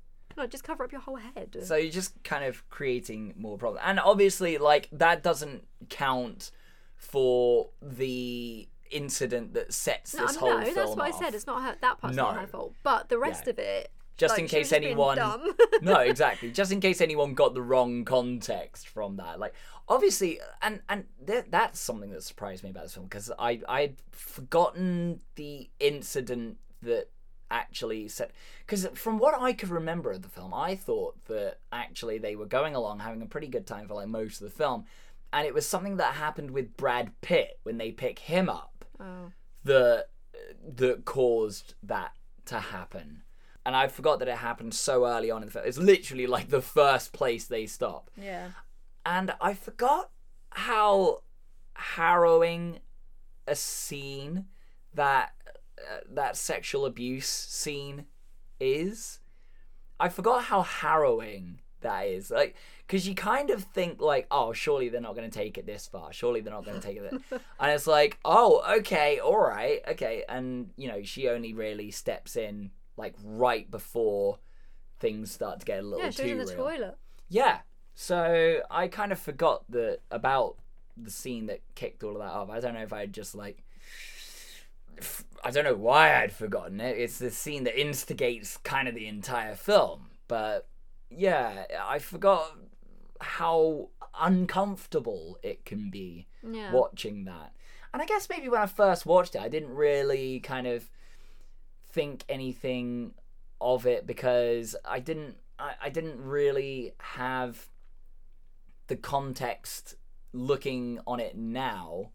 Just cover up your whole head. So you're just kind of creating more problems, and obviously, like that doesn't count for the incident that sets no, this whole no, film that's what I said. It's not her. That part's not No. her fault. But the rest Yeah. of it, just like, in case anyone no exactly just in case anyone got the wrong context from that like obviously and and th- that's something that surprised me about this film because i i'd forgotten the incident that actually said because from what i could remember of the film i thought that actually they were going along having a pretty good time for like most of the film and it was something that happened with brad pitt when they pick him up oh. that that caused that to happen. And I forgot that it happened so early on in the film. It's literally like the first place they stop. Yeah. And I forgot how harrowing a scene that uh, that sexual abuse scene is. I forgot how harrowing that is. Like cuz you kind of think like, "Oh, surely they're not going to take it this far. Surely they're not going to take it." This. and it's like, "Oh, okay, all right. Okay." And you know, she only really steps in like right before things start to get a little Yeah, she too was in the real. toilet. Yeah. So I kind of forgot that about the scene that kicked all of that off. I don't know if I'd just like I don't know why I'd forgotten it. It's the scene that instigates kind of the entire film. But yeah, I forgot how uncomfortable it can be Yeah. watching that. And I guess maybe when I first watched it, I didn't really kind of think anything of it because I didn't I, I didn't really have the context looking on it now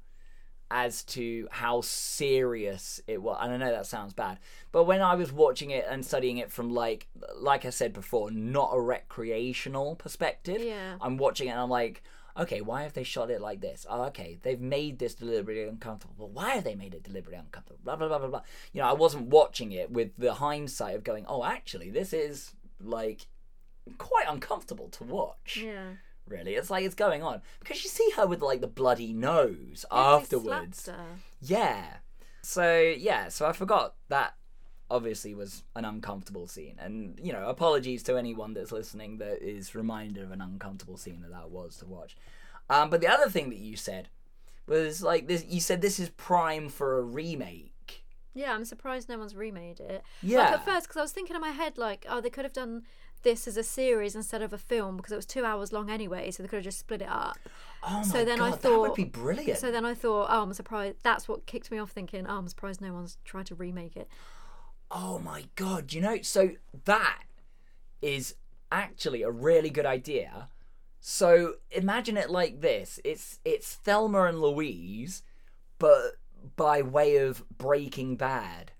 as to how serious it was. And I know that sounds bad, but when I was watching it and studying it from like like I said before, not a recreational perspective, Yeah. I'm watching it and I'm like, okay, why have they shot it like this? Oh, okay, they've made this deliberately uncomfortable. Why have they made it deliberately uncomfortable? Blah blah blah blah blah. You know, I wasn't watching it with the hindsight of going, oh, actually, this is like quite uncomfortable to watch. Yeah. Really, it's like it's going on because you see her with like the bloody nose Yeah, afterwards. Yeah. So yeah, so I forgot that obviously was an uncomfortable scene, and you know, apologies to anyone that's listening that is reminded of an uncomfortable scene that that was to watch. Um, but the other thing that you said was like this. You said this is prime for a remake. Yeah, I'm surprised no one's remade it. Yeah. Like at first, because I was thinking in my head, like, oh, they could have done this as a series instead of a film because it was two hours long anyway, so they could have just split it up. Oh my So then god, I that would thought- be brilliant. So then I thought, oh, I'm surprised. That's what kicked me off thinking, oh, I'm surprised no one's tried to remake it. Oh my god, you know, so that is actually a really good idea. So imagine it like this. It's it's Thelma and Louise, but by way of Breaking Bad.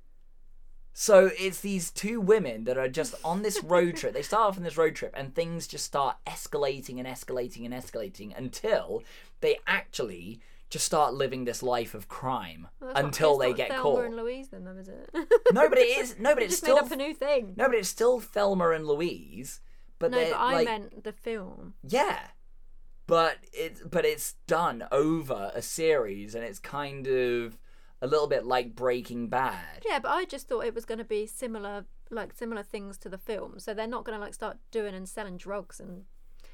So it's these two women that are just on this road trip. They start off on this road trip and things just start escalating and escalating and escalating until they actually just start living this life of crime Well, that's not- until they not get Thelma caught. and Louise, then, though, is it? No, but it is. No, but it's still made up a new thing. no, but it's still Thelma and Louise. But No, but I like, meant the film. yeah, but it's but it's done over a series, and it's kind of a little bit like Breaking Bad. Yeah, but I just thought it was going to be similar, like similar things to the film. So they're not going to like start doing and selling drugs and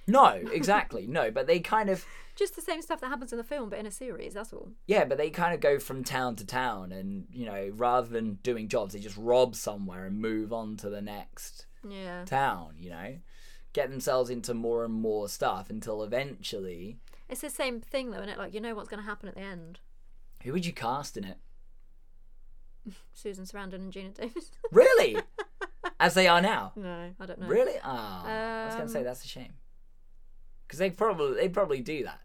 No, exactly, no, but they kind of just the same stuff that happens in the film, but in a series. That's all. yeah, but they kind of go from town to town, and you know, rather than doing jobs, they just rob somewhere and move on to the next Yeah. town. You know, get themselves into more and more stuff until eventually, It's the same thing though, isn't it? Like you know what's going to happen at the end. Who would you cast in it? Susan Sarandon and Geena Davis. Really? As they are now? no, I don't know. Really? Oh, I was going to say Um, that's a shame. Because they probably they probably do that.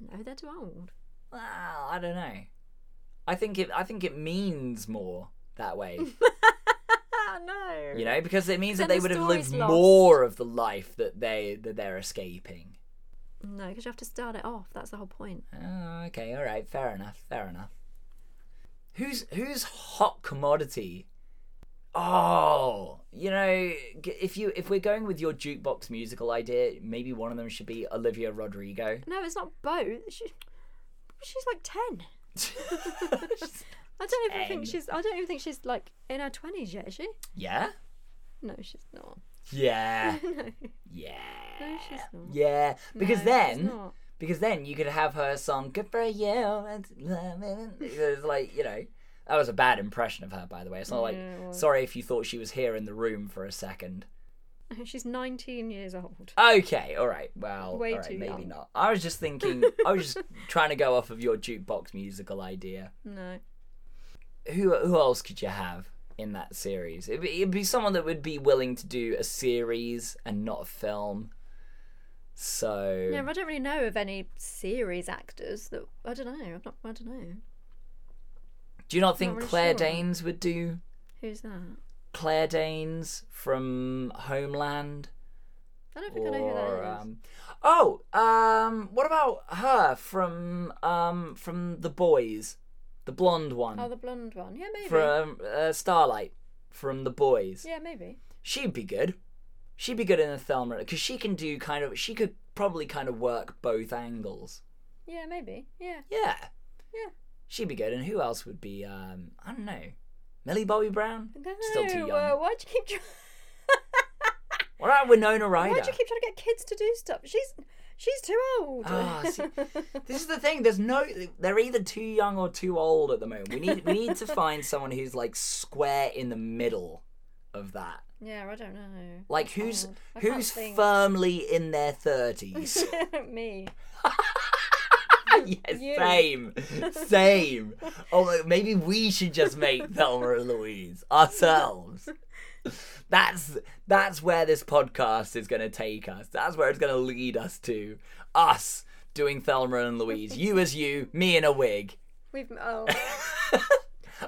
No, they're too old. Well, I don't know. I think it I think it means more that way. Ah, no. you know, because it means that Then they the would have lived story's lost. more of the life that they that they're escaping. No, because you have to start it off. That's the whole point. Oh, okay, all right, fair enough, fair enough. Who's who's hot commodity? Oh, you know, if you if we're going with your jukebox musical idea, maybe one of them should be Olivia Rodrigo. No, it's not both. She, she's like ten. I don't even 10. think she's. I don't even think she's like in her twenties yet. Is she? yeah, No, she's not. Yeah, no, yeah, no, she's not. yeah. Because No, then, because then you could have her song "Good for You." It's like you know, that was a bad impression of her, by the way. It's not like Yeah, it sorry if you thought she was here in the room for a second. she's nineteen years old. Okay, all right. Well, Way all right, too maybe young. not. I was just thinking. I was just trying to go off of your jukebox musical idea. No. Who who else could you have in that series? It'd be, it'd be someone that would be willing to do a series and not a film. So Yeah, I don't really know of any series actors that. I don't know. I'm not. I don't know. do you not think really Claire sure. Danes would do Who's that? Claire Danes from Homeland? I don't think I know who that is. um, oh, um, what about her from um from The Boys, the blonde one? oh, the blonde one. Yeah, maybe. from uh, Starlight from The Boys. Yeah, maybe. She'd be good. She'd be good in a Thelma because she can do kind of. She could probably kind of work both angles. Yeah, maybe. Yeah. Yeah. Yeah. She'd be good. And who else would be? Um, I don't know. Millie Bobby Brown. Still too No, young. Uh, why'd you keep trying? What about Winona Ryder? Why'd you keep trying to get kids to do stuff? She's she's too old. Ah, see, this is the thing. There's no. They're either too young or too old at the moment. We need. We need to find someone who's like square in the middle of that. yeah, I don't know. Like That's who's hard. I can't who's think. firmly in their thirties. Me. yes, You. same, same. Oh, maybe we should just make Thelma and Louise ourselves. That's that's where this podcast is going to take us. That's where it's going to lead us to. Us doing Thelma and Louise. You as you, me in a wig. We've oh.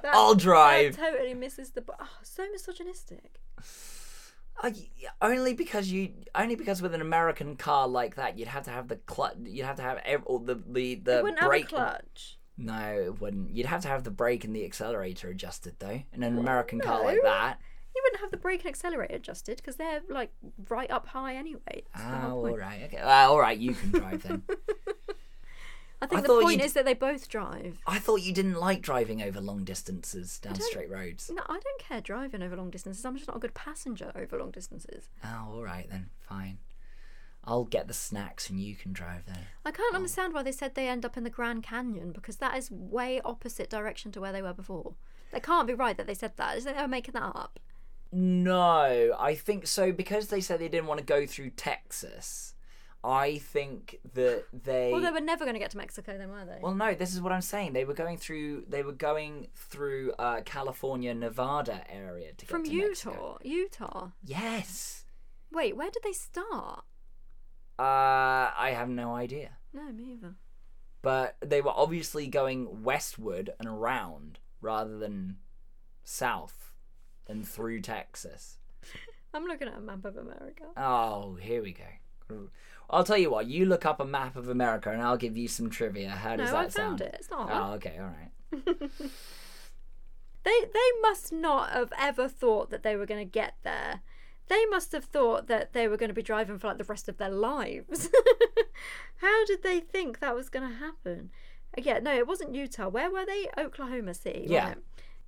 That- I'll drive. Totally misses the. Oh, so misogynistic. Uh, only because you only because with an American car like that you'd have to have the clutch you'd have to have ev- all the the the it wouldn't brake have a clutch. no it wouldn't you'd have to have the brake and the accelerator adjusted though in an American car like that You wouldn't have the brake and accelerator adjusted because they're like right up high anyway. That's oh all right okay uh, all right you can drive then I think I the point is that they both drive. I thought you didn't like driving over long distances down straight roads No, I don't care driving over long distances. I'm just not a good passenger over long distances. oh all right then fine I'll get the snacks and you can drive then I can't understand why they said they end up in the Grand Canyon because that is way opposite direction to where they were before. They can't be right that they said that. Is they were making that up? No, I think so because they said they didn't want to go through Texas. I think that they Well, they were never going to get to Mexico then, were they? Well, no, this is what I'm saying. They were going through they were going through uh, California, Nevada area to get From to Utah. Mexico. Utah. Yes. Wait, where did they start? Uh, I have no idea. No, me either. But they were obviously going westward and around rather than south and through Texas. I'm looking at a map of America. Oh, here we go. I'll tell you what. You look up a map of America, and I'll give you some trivia. How does no, that I sound? found it. It's not. Oh, okay, all right. They they must not have ever thought that they were going to get there. They must have thought that they were going to be driving for like the rest of their lives. How did they think that was going to happen? Uh, Yeah, no, it wasn't Utah. Where were they? Oklahoma City. Yeah. right?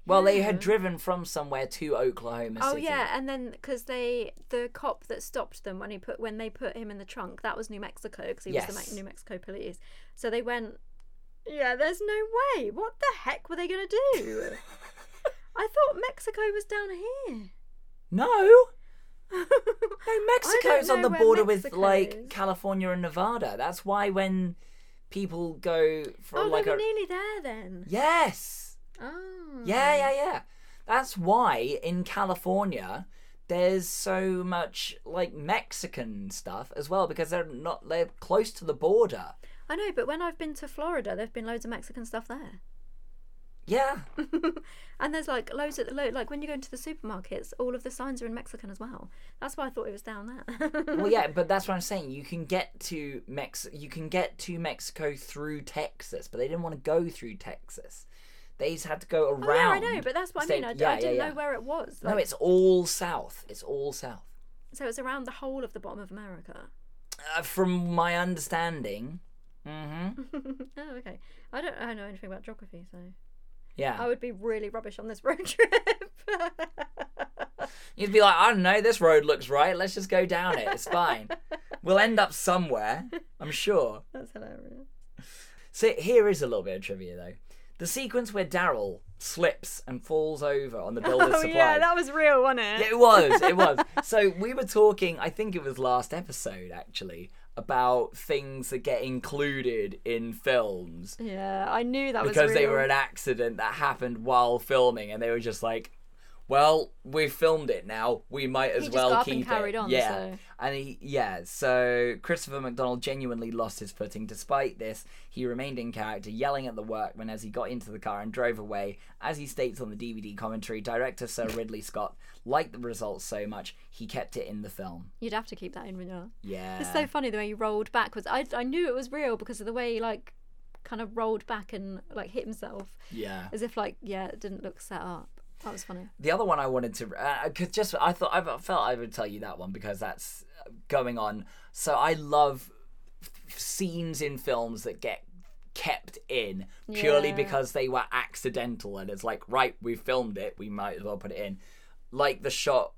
Well, they had driven from somewhere to Oklahoma Oh City. yeah, and then because they the cop that stopped them when he put when they put him in the trunk that was New Mexico because he was the. New Mexico police. So they went, yeah, there's no way. What the heck were they gonna do? I thought Mexico was down here. No, no, Mexico's on know the where border with Mexico like is. California and Nevada. That's why when people go for Oh, like they were a nearly there then. yes, Oh. yeah, yeah, yeah. That's why in California there's so much like Mexican stuff as well because they're not they're close to the border. I know, but when I've been to Florida, there've been loads of Mexican stuff there. Yeah, and there's like loads of lo- like when you go into the supermarkets, all of the signs are in Mexican as well. That's why I thought it was down there. well, yeah, but that's what I'm saying. You can get to Mex, you can get to Mexico through Texas, but they didn't want to go through Texas. They had to go around. Oh, yeah, I know, but that's what I mean. I, yeah, I didn't yeah, know where it was. No, it's all south. It's all south. so it's around the whole of the bottom of America. Uh, from my understanding, Mm-hmm. oh, okay. I don't, I don't know anything about geography, so yeah, I would be really rubbish on this road trip. you'd be like, I don't know, this road looks right. Let's just go down it. It's fine. we'll end up somewhere, I'm sure. That's hilarious. So here is a little bit of trivia though. The sequence where Darryl slips and falls over on the builder's Oh supply. yeah, that was real, wasn't it? Yeah, it was. It was. so we were talking. I think it was last episode actually about things that get included in films Yeah, I knew that was because they were an accident that happened while filming, and they were just like, "Well, we filmed it now. We might as just well and keep carried it." on, yeah, so- and he, yeah. So Christopher McDonald genuinely lost his footing. Despite this, he remained in character, yelling at the workmen as he got into the car and drove away. As he states on the DVD commentary, director Sir Ridley Scott liked the results so much he kept it in the film. You'd have to keep that in, wouldn't you? Yeah, It's so funny the way he rolled backwards. I I knew it was real because of the way he like kind of rolled back and like hit himself yeah. as if like yeah it didn't look set up. That was funny. The other one I wanted to, uh, because just I thought I felt I would tell you that one because that's going on. So I love f- scenes in films that get kept in purely Yeah. because they were accidental, and it's like right, we filmed it, we might as well put it in. Like the shot,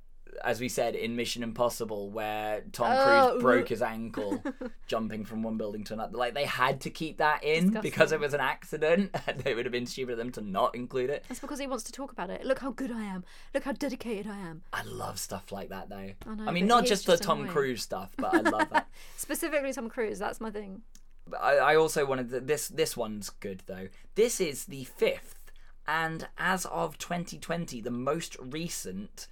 as we said in Mission Impossible, where Tom Oh. Cruise broke his ankle jumping from one building to another. Like they had to keep that in because it was an accident, and it would have been stupid of them to not include it. That's because he wants to talk about it. Look how good I am. Look how dedicated I am. I love stuff like that though. I, know, mean, not just the just Tom. Cruise stuff, but I love that. Specifically Tom Cruise. That's my thing. I, I also wanted to, this. This one's good though. This is the fifth, and as of 2020, the most recent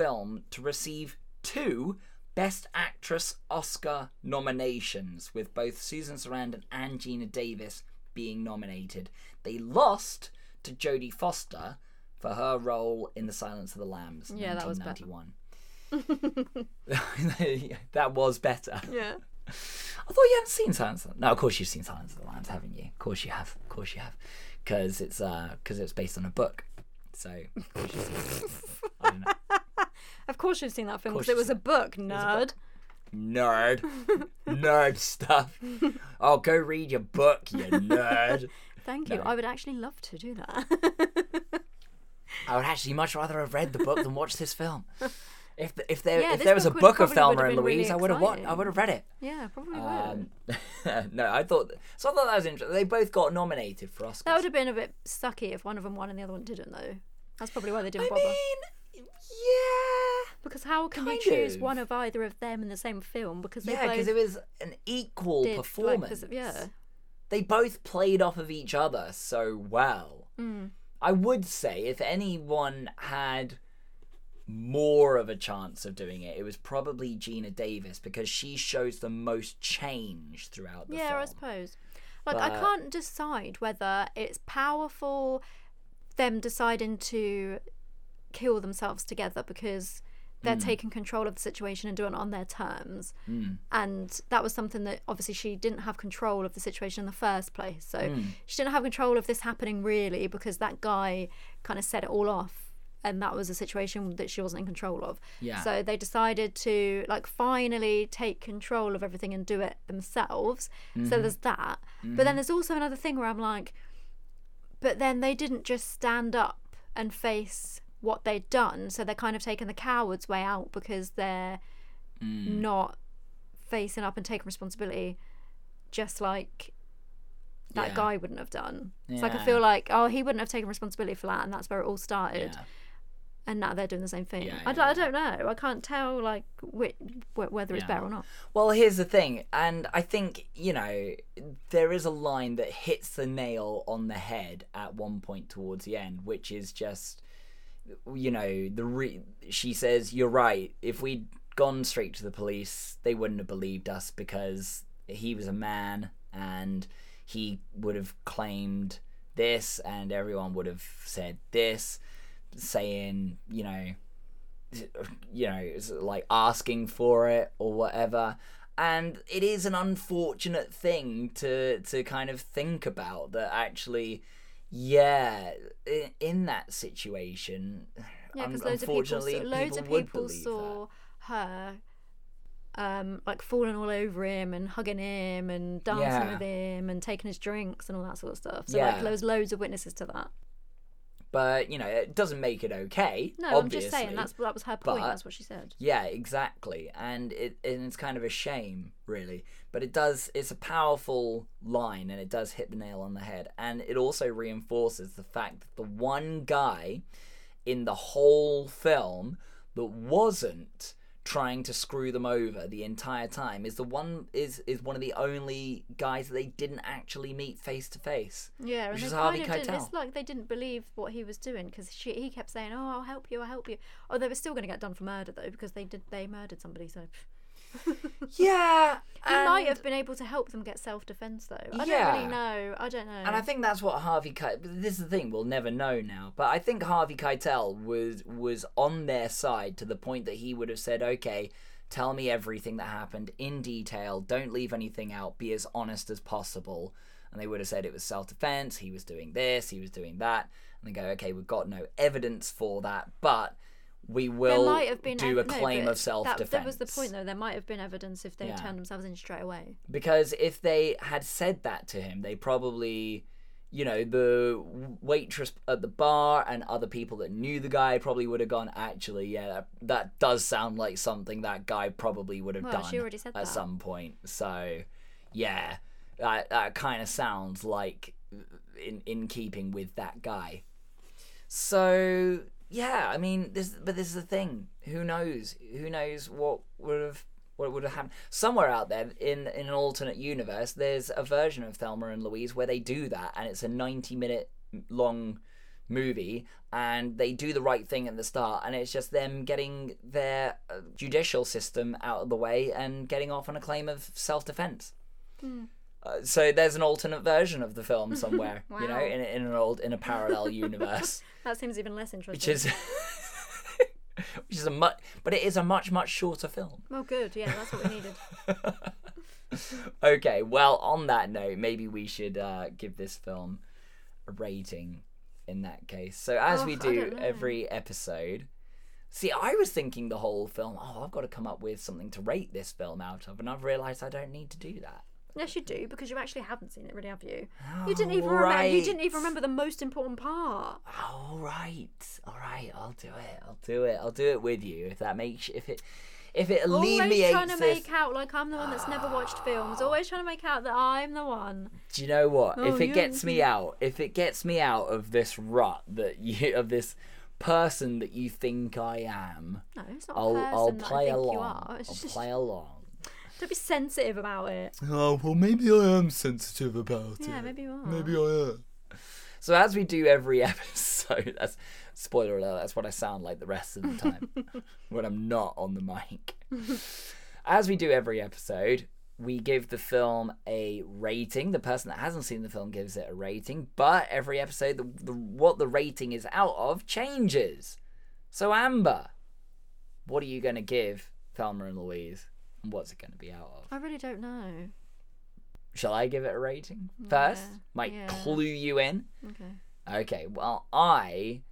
film to receive two Best Actress Oscar nominations, with both Susan Sarandon and Geena Davis being nominated. They lost to Jodie Foster for her role in The Silence of the Lambs. Yeah, that was bad. 1991. that was better. Yeah. I thought you hadn't seen Silence of the No, of course you've seen Silence of the Lambs, haven't you? Of course you have. Of course you have. Because it's uh, because it's based on a book. So, of course you've seen it. I don't know. Of course you've seen that film because it was a book, nerd. Nerd. nerd stuff. Oh, go read your book, you nerd. Thank you. No. I would actually love to do that. I would actually much rather have read the book than watch this film. If if there Yeah, if there was a book would- book of Thelma and been really Louise, I would have wa- I would have read it. yeah, probably would. Um, no, I thought so. I thought that was interesting. They both got nominated for Oscars. that would have been a bit sucky if one of them won and the other one didn't, though. That's probably why they didn't I bother. mean, yeah, because how can you kind choose of. one of either of them in the same film? Because they yeah, because it was an equal did, like, performance. this- yeah. they both played off of each other so well. Mm. I would say if anyone had more of a chance of doing it, it was probably Geena Davis because she shows the most change throughout the Yeah, film. Yeah, I suppose. Like, I can't decide whether it's powerful them deciding to kill themselves together because they're Hmm. taking control of the situation and doing it on their terms. And that was something that obviously she didn't have control of the situation in the first place. So Hmm. she didn't have control of this happening really because that guy kind of set it all off. And that was a situation that she wasn't in control of. Yeah. So they decided to like finally take control of everything and do it themselves. Mm-hmm. So there's that. But then there's also another thing where I'm like, but then they didn't just stand up and face what they'd done. So they're kind of taking the coward's way out because they're Mm. not facing up and taking responsibility, just like that Yeah. guy wouldn't have done. It's like I feel like, oh, he wouldn't have taken responsibility for that, and that's where it all started Yeah. and now they're doing the same thing. Yeah, I, yeah, d- I don't know. I can't tell like whi wh- whether it's Yeah. better or not. Well, here's the thing, and I think you know there is a line that hits the nail on the head at one point towards the end, which is just you know the re- she says you're right. If we'd gone straight to the police, they wouldn't have believed us because he was a man and he would have claimed this, and everyone would have said this, saying you know you know, like asking for it or whatever. And it is an unfortunate thing to to kind of think about that actually, yeah, in, in that situation, Yeah, because loads of people, unfortunately, saw, loads of people saw her, um, like falling all over him and hugging him and dancing Yeah. with him and taking his drinks and all that sort of stuff. So Yeah. like, there was loads of witnesses to that. But you know, it doesn't make it okay. No. I'm just saying that's that was her point. but- that's what she said. Yeah, exactly. And it and it's kind of a shame, really. But it does it's a powerful line and it does hit the nail on the head. And it also reinforces the fact that the one guy in the whole film that wasn't trying to screw them over the entire time is the one is is one of the only guys that they didn't actually meet face to face. Yeah, Which is Harvey Keitel. it's like they didn't believe what he was doing because he kept saying, "Oh, I'll help you, I'll help you." Oh, they were still going to get done for murder though because they did they murdered somebody. So Yeah. he might have been able to help them get self defense though. I don't really know. I don't know. And I think that's what Harvey Keitel. This is the thing we'll never know now. But I think Harvey Keitel was was on their side to the point that he would have said, "Okay, tell me everything that happened in detail. Don't leave anything out. Be as honest as possible." And they would have said it was self defense. He was doing this. He was doing that. And they go, "Okay, we've got no evidence for that, but." We there will might have been do a ev- no, claim but of self that, defense. that was the point though. There might have been evidence if they Yeah. turned themselves in straight away. because if they had said that to him, they probably, you know, the waitress at the bar and other people that knew the guy probably would have gone. Actually, yeah, that, that does sound like something that guy probably would have Well, done she already said at that. some point. So, yeah, that that kind of sounds like in in keeping with that guy. So yeah, I mean, this but this is the thing. Who knows? Who knows what would have what would have happened? Somewhere out there in in an alternate universe, there's a version of Thelma and Louise where they do that, and it's a 90 minute long movie and they do the right thing at the start and it's just them getting their uh, judicial system out of the way and getting off on a claim of self-defense uh, so there's an alternate version of the film somewhere you know in, in an old in a parallel universe That seems even less interesting. which is which is a much, but it is a much much shorter film. Well, good. Yeah, that's what we needed. Okay, well, on that note, maybe we should uh, give this film a rating in that case. So, as Oh, we do every episode, see, I was thinking the whole film, oh, I've got to come up with something to rate this film out of, and I've realised I don't need to do that. Yes, you do because you actually haven't seen it, really, have you? You didn't even Oh, remember. You didn't even remember the most important part. All right, all right, I'll do it. I'll do it. I'll do it with you if that makes if it if it alleviates. Always trying to this. make out like I'm the one that's never watched films. Always trying to make out that I'm the one. Do you know what? Oh, if it yeah. gets me out, if it gets me out of this rut that you of this person that you think I am, No, it's not a I'll person I'll that play I think along. you are. It's I'll just, play along. Don't be sensitive about it. Oh, well, maybe I am sensitive about it. Yeah, maybe you are. Maybe I am. So as we do every episode, that's spoiler alert. That's what I sound like the rest of the time when I'm not on the mic. as we do every episode, we give the film a rating. The person that hasn't seen the film gives it a rating, but every episode, the, the what the rating is out of changes. So Amber, what are you going to give Thelma and Louise? And what's it going to be out of? I really don't know. Shall I give it a rating first? Yeah, Might yeah. clue you in. Okay. Okay, well, I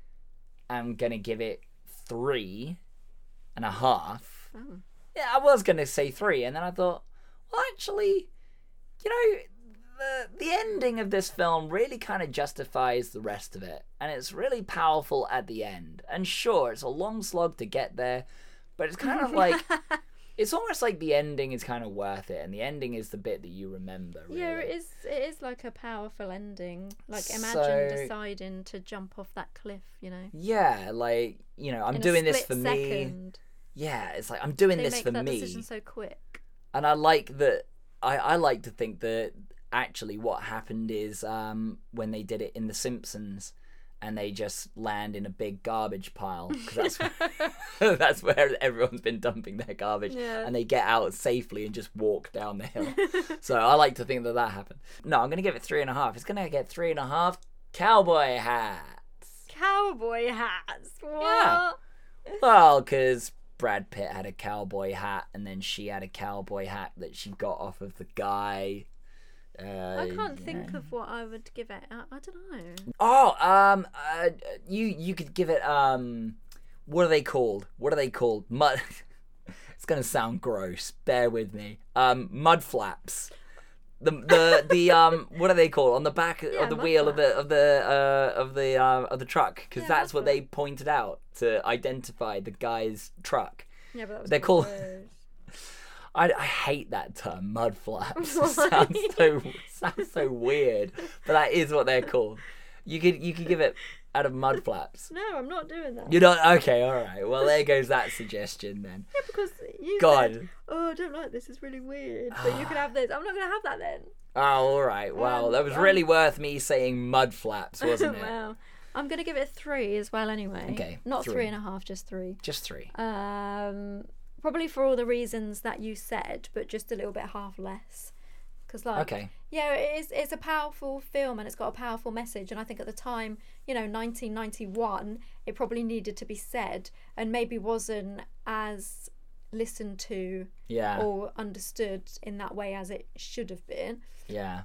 am gonna give it three and a half. Oh. Yeah, I was gonna say three, and then I thought, well, actually, you know, the the ending of this film really kind of justifies the rest of it, and it's really powerful at the end. And sure, it's a long slog to get there, but it's kind of like. It's almost like the ending is kind of worth it, and the ending is the bit that you remember. Really. Yeah, it is. It is like a powerful ending. Like imagine So- deciding to jump off that cliff. You know. Yeah, like you know, I'm in doing this for split me. second. Yeah, it's like I'm doing They this make for that me, decision so quick. and I like that. I I like to think that actually what happened is um when they did it in The Simpsons, and they just land in a big garbage pile because that's where, that's where everyone's been dumping their garbage, Yeah. and they get out safely and just walk down the hill. so I like to think that that happened. No, I'm gonna give it three and a half. It's gonna get three and a half cowboy hats. Cowboy hats. What? Yeah. Well, because Brad Pitt had a cowboy hat, and then she had a cowboy hat that she got off of the guy. Uh, I can't think know. of what I would give it. I, I don't know. Oh, um, uh, you you could give it um, what are they called? What are they called? Mud. it's gonna sound gross. Bear with me. Um, mud flaps. The the the um, what are they called on the back Yeah, of the mud wheel of the of the uh of the uh, of the truck? Because Yeah, that's mud what they pointed out to identify the guy's truck. Yeah, but that was They're called- gross. I, I hate that term, mud flaps. It sounds so sounds so weird, but that is what they're called. You could you could give it out of mud flaps. No, I'm not doing that. You're not okay. All right. Well, there goes that suggestion then. Yeah, because you God. said, "Oh, I don't like this. It's really weird." But you can have this. I'm not going to have that then. Oh, all right. Well, Um, that was um, really worth me saying mud flaps, wasn't it? well, I'm going to give it three as well. Anyway. Okay, Not three. three and a half, just three. Just three. Um, probably for all the reasons that you said, but just a little bit half less. Because like, Okay. yeah, it is. It's a powerful film and it's got a powerful message. And I think at the time, you know, 1991, it probably needed to be said and maybe wasn't as listened to Yeah. or understood in that way as it should have been. Yeah.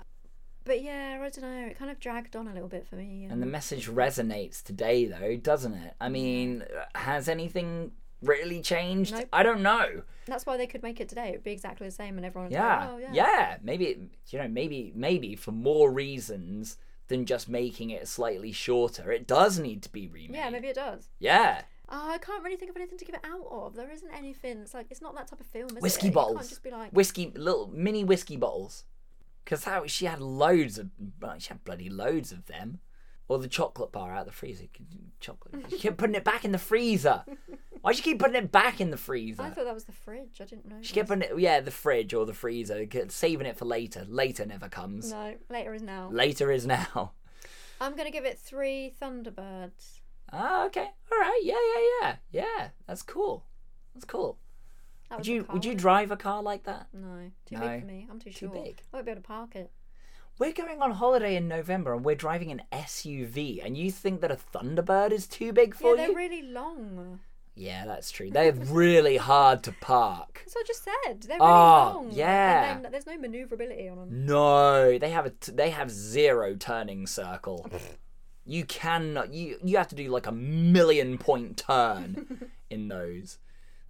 But yeah, I don't know. It kind of dragged on a little bit for me. And the message resonates today, though, doesn't it? I mean, has anything really changed? Nope. I don't know. that's why they could make it today. It would be exactly the same, and everyone. Yeah. oh, yeah. yeah. Maybe it, you know, maybe maybe for more reasons than just making it slightly shorter. It does need to be remade. Yeah, maybe it does. Yeah. Oh, I can't really think of anything to give it out of. There isn't anything. It's like it's not that type of film, is Whiskey it? Bottles. just be like. Whiskey little mini whiskey bottles. Cuz how she had loads of she had bloody loads of them. Or the chocolate bar out of the freezer. Chocolate. She kept putting it back in the freezer. Why'd you keep putting it back in the freezer? I thought that was the fridge. I didn't know. She kept putting it, yeah, the fridge or the freezer, saving it for later. Later never comes. No, later is now. Later is now. I'm gonna give it three Thunderbirds. Ah, okay, all right, yeah, yeah, yeah, yeah. That's cool. That's cool. That Would you would you drive a car like that? No, too No, big for me. I'm too, too short. big. I won't be able to park it. We're going on holiday in November and we're driving an SUV, and you think that a Thunderbird is too big for Yeah, they're you? really long. Yeah, that's true. They're really hard to park. That's what I just said. They're really Oh, long. and yeah. then there's no maneuverability on them. No, they have a t- they have zero turning circle. You cannot you you have to do like a million point turn in those.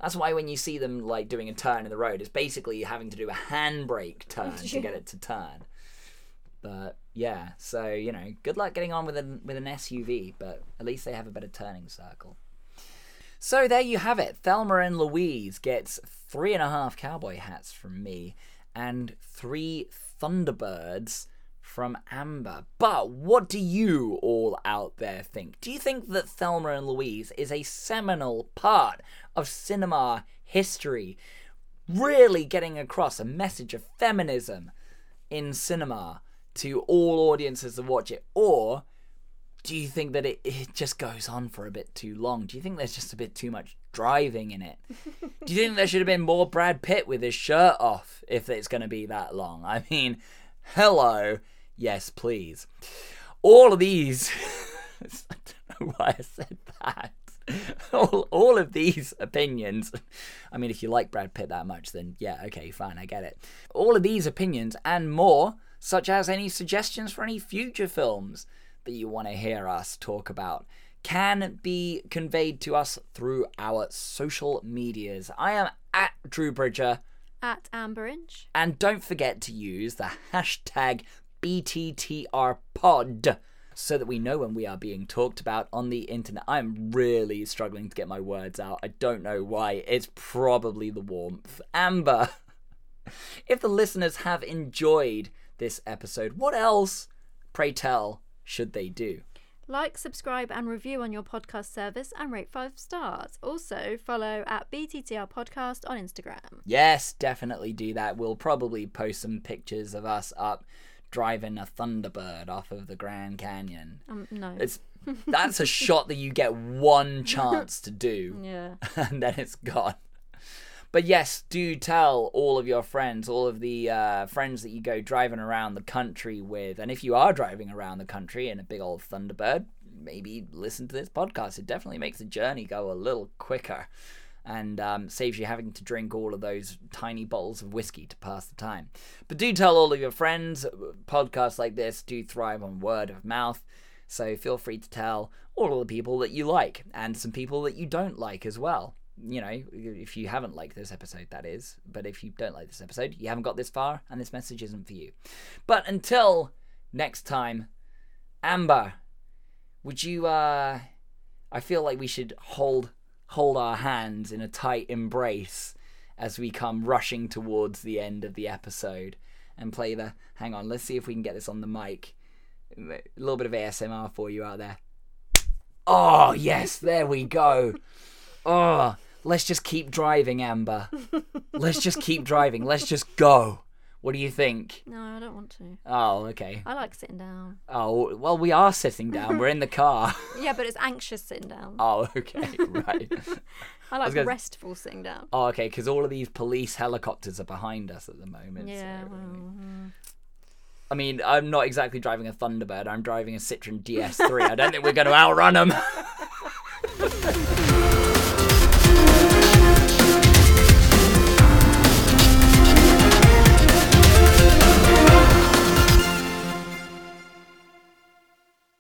That's why when you see them like doing a turn in the road, it's basically having to do a handbrake turn to get it to turn. But yeah, so you know, good luck getting on with an with an SUV, but at least they have a better turning circle. So there you have it. Thelma and Louise gets three and a half cowboy hats from me and three Thunderbirds from Amber. But what do you all out there think? Do you think that Thelma and Louise is a seminal part of cinema history, really getting across a message of feminism in cinema to all audiences that watch it? Or do you think that it, it just goes on for a bit too long? Do you think there's just a bit too much driving in it? do you think there should have been more Brad Pitt with his shirt off if it's going to be that long? I mean, hello. Yes, please. All of these. I don't know why I said that. All, all of these opinions. I mean, if you like Brad Pitt that much, then yeah, okay, fine, I get it. All of these opinions and more, such as any suggestions for any future films that you want to hear us talk about can be conveyed to us through our social medias. I am at Drew Bridger, At Amber Inch. and don't forget to use the hashtag BTTRPod so that we know when we are being talked about on the internet. I'm really struggling to get my words out. I don't know why. It's probably the warmth. Amber, if the listeners have enjoyed this episode, what else, pray tell, should they do? Like, subscribe, and review on your podcast service and rate five stars. Also, follow at BTTR Podcast on Instagram. Yes, definitely do that. We'll probably post some pictures of us up driving a Thunderbird off of the Grand Canyon. Um, no. It's that's a shot that you get one chance to do, yeah. and then it's gone. But yes, do tell all of your friends, all of the uh, friends that you go driving around the country with, and if you are driving around the country in a big old Thunderbird, maybe listen to this podcast. It definitely makes the journey go a little quicker, and um, saves you having to drink all of those tiny bottles of whiskey to pass the time. But do tell all of your friends. Podcasts like this do thrive on word of mouth. So feel free to tell all of the people that you like and some people that you don't like as well. You know, if you haven't liked this episode, that is. But if you don't like this episode, you haven't got this far and this message isn't for you. But until next time, Amber, would you, uh, I feel like we should hold hold our hands in a tight embrace as we come rushing towards the end of the episode and play the hang on let's see if we can get this on the mic a little bit of asmr for you out there oh yes there we go oh let's just keep driving amber let's just keep driving let's just go what do you think No, I don't want to. oh okay I like sitting down. oh well we are sitting down we're in the car Yeah, but it's anxious sitting down. oh okay right I like gonna- restful sitting down. Oh, okay, because all of these police helicopters are behind us at the moment. Yeah, so- well, mm. I mean, I'm not exactly driving a Thunderbird. I'm driving a Citroen DS3. I don't think we're going to outrun them.